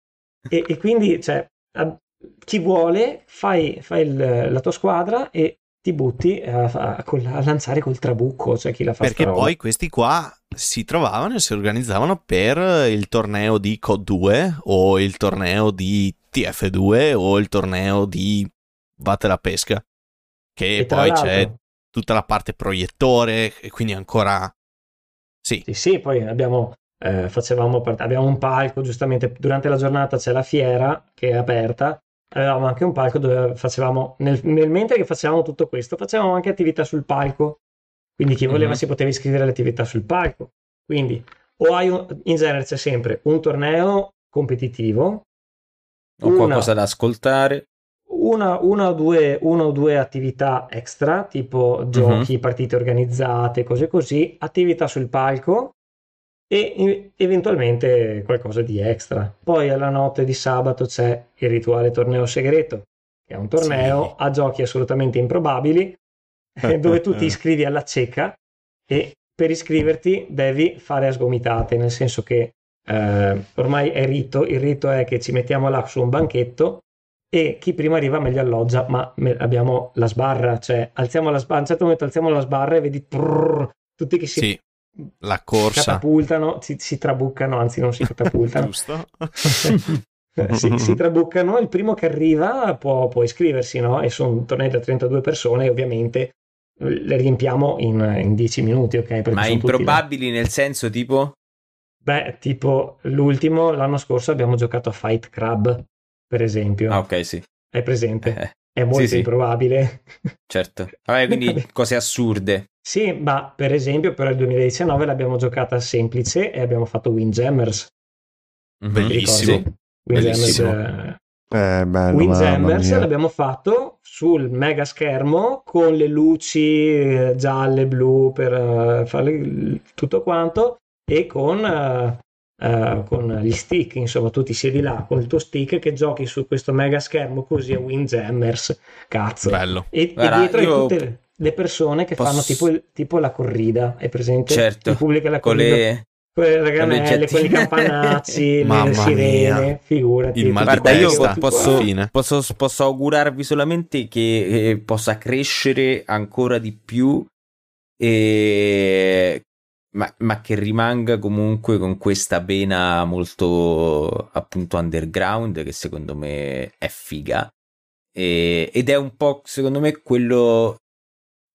e- e quindi, cioè, a- chi vuole, fai, fai il- la tua squadra e ti butti a, a- a lanciare col trabucco, cioè chi la fa Perché poi questi qua si trovavano e si organizzavano per il torneo di COD 2 o il torneo di TF2 o il torneo di Batte la Pesca. Che E poi c'è tutta la parte proiettore e quindi ancora... Sì, Sì, sì, poi abbiamo, eh, facevamo abbiamo un palco, giustamente durante la giornata c'è la fiera che è aperta, avevamo anche un palco dove facevamo, nel, nel mentre che facevamo tutto questo, facevamo anche attività sul palco, quindi chi voleva Mhm. si poteva iscrivere alle attività sul palco. Quindi o hai un- in genere c'è sempre un torneo competitivo, Ho Una. qualcosa da ascoltare. una, una o due, una o due attività extra, tipo giochi, partite organizzate, cose così, attività sul palco e eventualmente qualcosa di extra. Poi alla notte di sabato c'è il rituale torneo segreto, che è un torneo Sì. a giochi assolutamente improbabili, eh, dove tu ti iscrivi alla cieca e per iscriverti devi fare a sgomitate, nel senso che eh, ormai è rito, il rito è che ci mettiamo là su un banchetto e chi prima arriva meglio alloggia, ma me- abbiamo la sbarra, cioè alziamo la sbarra, a un certo momento alziamo la sbarra e vedi prrr, tutti che si Sì, la corsa. catapultano, si, si trabuccano, anzi non si catapultano, Giusto? si, si trabuccano, il primo che arriva può, può iscriversi, no? E sono tornei da 32 persone e ovviamente le riempiamo in, in 10 minuti, ok? Perché Ma improbabili nel senso tipo... Beh, tipo l'ultimo, l'anno scorso abbiamo giocato a Fight Club, per esempio. Ah, ok, sì. Hai presente? Eh, È molto sì, sì. improbabile. certo. Vabbè, quindi cose assurde. Sì, ma per esempio per il 2019 l'abbiamo giocata semplice e abbiamo fatto Windjammers. Mhm. Bellissimo. Windjammers, Bellissimo. eh, Eh, bello, Windjammers l'abbiamo fatto sul mega schermo con le luci eh, gialle, blu per eh, fare tutto quanto e con, eh, eh, con gli stick, insomma, tu ti siedi là con il tuo stick che giochi su questo mega schermo così a Windjammers, cazzo. Bello. E, e Guarda, dietro hai io tutte le, le persone che posso- fanno tipo, tipo la corrida, hai presente? Certo, Il pubblico Con corrida, le... quelle con le raganelle, oggetti- quelli campanacci, Mamma le sirene, mia. figurati. Il mal Guarda, io posso, posso, posso augurarvi solamente che eh, possa crescere ancora di più, e... ma, ma che rimanga comunque con questa vena molto appunto underground che secondo me è figa. E- ed è un po' secondo me quello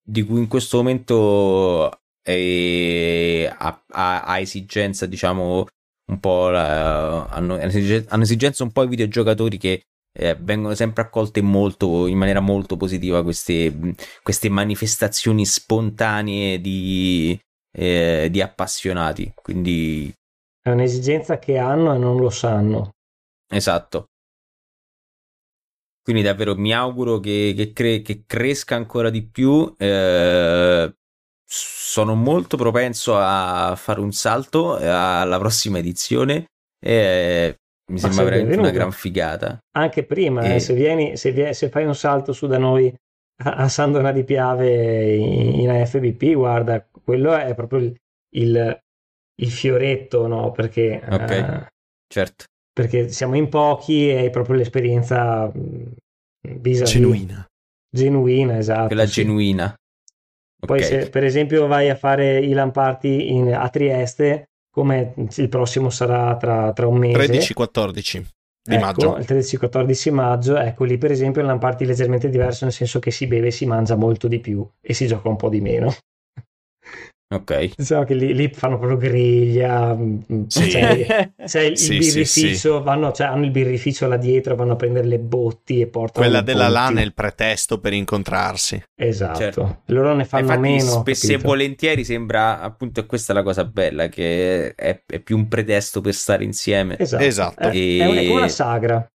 di cui in questo momento eh, ha, ha- ha esigenza, diciamo, un po' la- hanno, hanno esigenza un po' i videogiocatori che eh, vengono sempre accolte molto, in maniera molto positiva queste, queste manifestazioni spontanee di, eh, di appassionati. Quindi, È un'esigenza che hanno e non lo sanno. esatto. Quindi davvero mi auguro che, che cre- che cresca ancora di più. eh, sono molto propenso a fare un salto alla prossima edizione. e mi Ma sembra veramente una benvenuto. gran figata. Anche prima, E- eh, se, vieni, se, se fai un salto su da noi a, Sandona di Piave in, in AFBP, guarda, quello è proprio il, il- il fioretto, no? Perché, Ok. eh, Certo. perché siamo in pochi e hai proprio l'esperienza mh, vis-à-vis. Genuina. Genuina, esatto. Quella sì. genuina. Poi se per esempio vai a fare i Lamparty in- a Trieste, come il prossimo sarà tra, tra un mese, 13-14 di ecco, maggio. il 13-14 maggio, ecco lì per esempio il Lamparty è leggermente diverso nel senso che si beve e si mangia molto di più e si gioca un po' di meno. Ok. Diciamo che lì, lì fanno proprio griglia, mm, Sì. c'è, c'è il Sì, sì, birrificio, Vanno, cioè, hanno il birrificio là dietro, vanno a prendere le botti e portano Quella della botti. lana è il pretesto per incontrarsi. Esatto, Certo. loro ne fanno Infatti, meno. spesso e volentieri sembra appunto è questa la cosa bella, che è, è più un pretesto per stare insieme. Esatto, Esatto. È, è un- è come una sagra.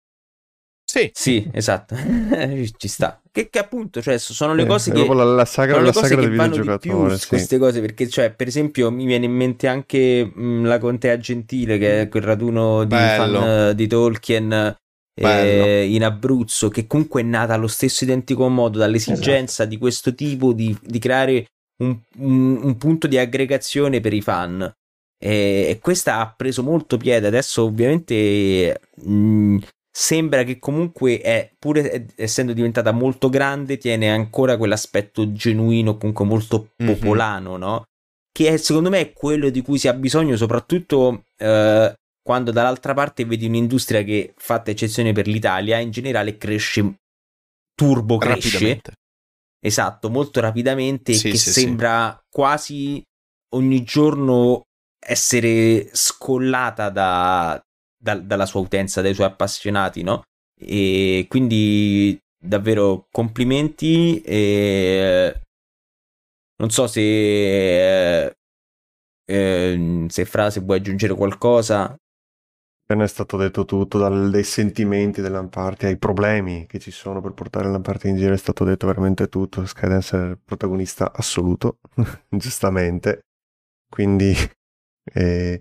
Sì, Sì, esatto. Ci sta. Che, che appunto, cioè, sono le Eh, cose che. la, la sagra, sono la sagra che del vanno di più videogiocatore. su sì. queste cose perché, cioè, per esempio, mi viene in mente anche mh, la Contea Gentile, che è quel raduno di fan di Tolkien eh, in Abruzzo, che comunque è nata allo stesso identico modo dall'esigenza Esatto. di questo tipo di, di creare un, un- un punto di aggregazione per i fan. E, e questa ha preso molto piede. Adesso, ovviamente, mh, sembra che comunque è, pur essendo diventata molto grande, tiene ancora quell'aspetto genuino, comunque molto Mhm. popolano, no? Che è, secondo me è quello di cui si ha bisogno, soprattutto eh, quando dall'altra parte vedi un'industria che, fatta eccezione per l'Italia, in generale cresce turbo cresce. Esatto, molto rapidamente Sì, e che sì, sì. sembra quasi ogni giorno essere scollata da- da- dalla sua utenza, dai suoi appassionati, no? E quindi davvero complimenti e non so se eh, se Fra se vuoi aggiungere qualcosa Appena è stato detto tutto, dal- dai sentimenti dell'Amparty ai problemi che ci sono per portare l'Amparty in giro, è stato detto veramente tutto. Skydance è il protagonista assoluto, giustamente. Quindi, eh,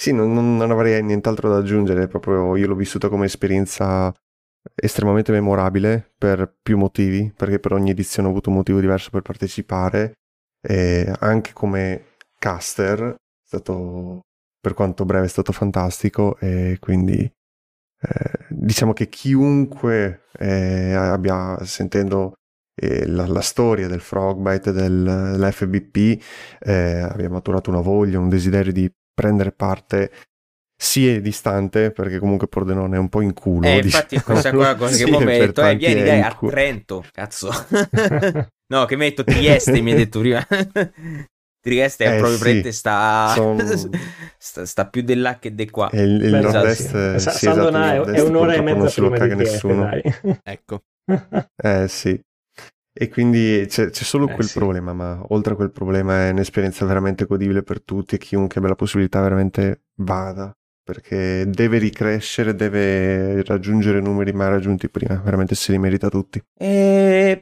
sì, non, non- avrei nient'altro da aggiungere. Proprio io l'ho vissuta come esperienza estremamente memorabile per più motivi, perché per ogni edizione ho avuto un motivo diverso per partecipare. E anche come caster è stato per quanto breve è stato fantastico e quindi eh, diciamo che chiunque eh, abbia sentendo eh, la, la, storia del Frogbite del, dell'FBP eh, abbia maturato una voglia, un desiderio di prendere parte sì è distante perché comunque Pordenone è un po' in culo eh, infatti diciamo. questa qua con sì, che momento eh, vieni dai a Trento cazzo. No che metto Trieste mi hai detto prima. Trieste è eh, proprio sì, sta... Son... sta... sta più di là che di qua. Il, il Beh, nord-est sì. sì, esatto, è, è un'ora e mezza non se lo caga nessuno. ecco. Eh sì e quindi c'è, c'è solo eh, quel sì. problema, ma oltre a quel problema è un'esperienza veramente godibile per tutti e chiunque abbia la possibilità veramente vada perché deve ricrescere, deve raggiungere numeri mai raggiunti prima, veramente se li merita tutti. E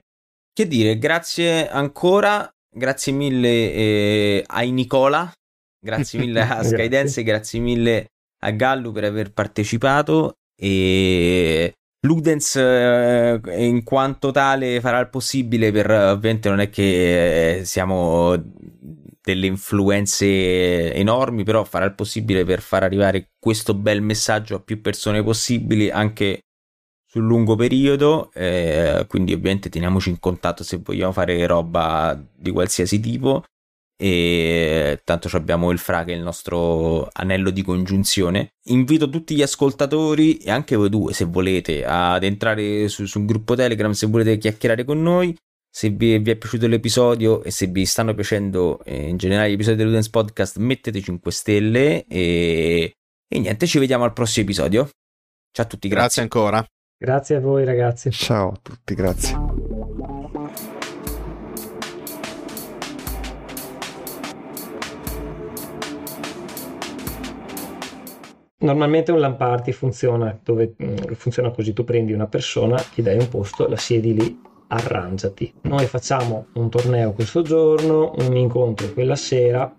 che dire, grazie ancora, grazie mille eh, ai Nicola, grazie mille a Skydance, grazie mille a Gallu per aver partecipato e Ludens eh, in quanto tale farà il possibile per ovviamente non è che eh, siamo delle influenze enormi, però farà il possibile per far arrivare questo bel messaggio a più persone possibili anche sul lungo periodo. Eh, quindi, ovviamente, teniamoci in contatto se vogliamo fare roba di qualsiasi tipo. E tanto abbiamo il Fra che è il nostro anello di congiunzione. Invito tutti gli ascoltatori e anche voi due, se volete, ad entrare su, sul gruppo Telegram se volete chiacchierare con noi se vi, vi, è piaciuto l'episodio e se vi stanno piacendo eh, in generale gli episodi del Ludens Podcast, mettete 5 stelle e, e niente, ci vediamo al prossimo episodio. Ciao a tutti, grazie. grazie ancora. Grazie a voi ragazzi. Ciao a tutti, grazie. Normalmente un LAN funziona, dove, mm, funziona così, tu prendi una persona, gli dai un posto, la siedi lì arrangiati. Noi facciamo un torneo questo giorno, un incontro quella sera,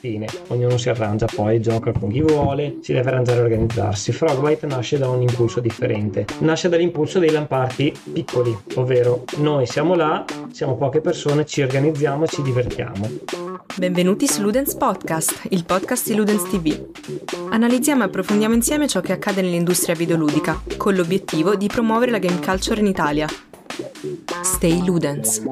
fine. Ognuno si arrangia poi, gioca con chi vuole, si deve arrangiare e organizzarsi. Frogbite nasce da un impulso differente. Nasce dall'impulso dei lamparti piccoli, ovvero noi siamo là, siamo poche persone, ci organizziamo e ci divertiamo. Benvenuti su Ludens Podcast, il podcast di Ludens TV. Analizziamo e approfondiamo insieme ciò che accade nell'industria videoludica, con l'obiettivo di promuovere la game culture in Italia Stay Ludens.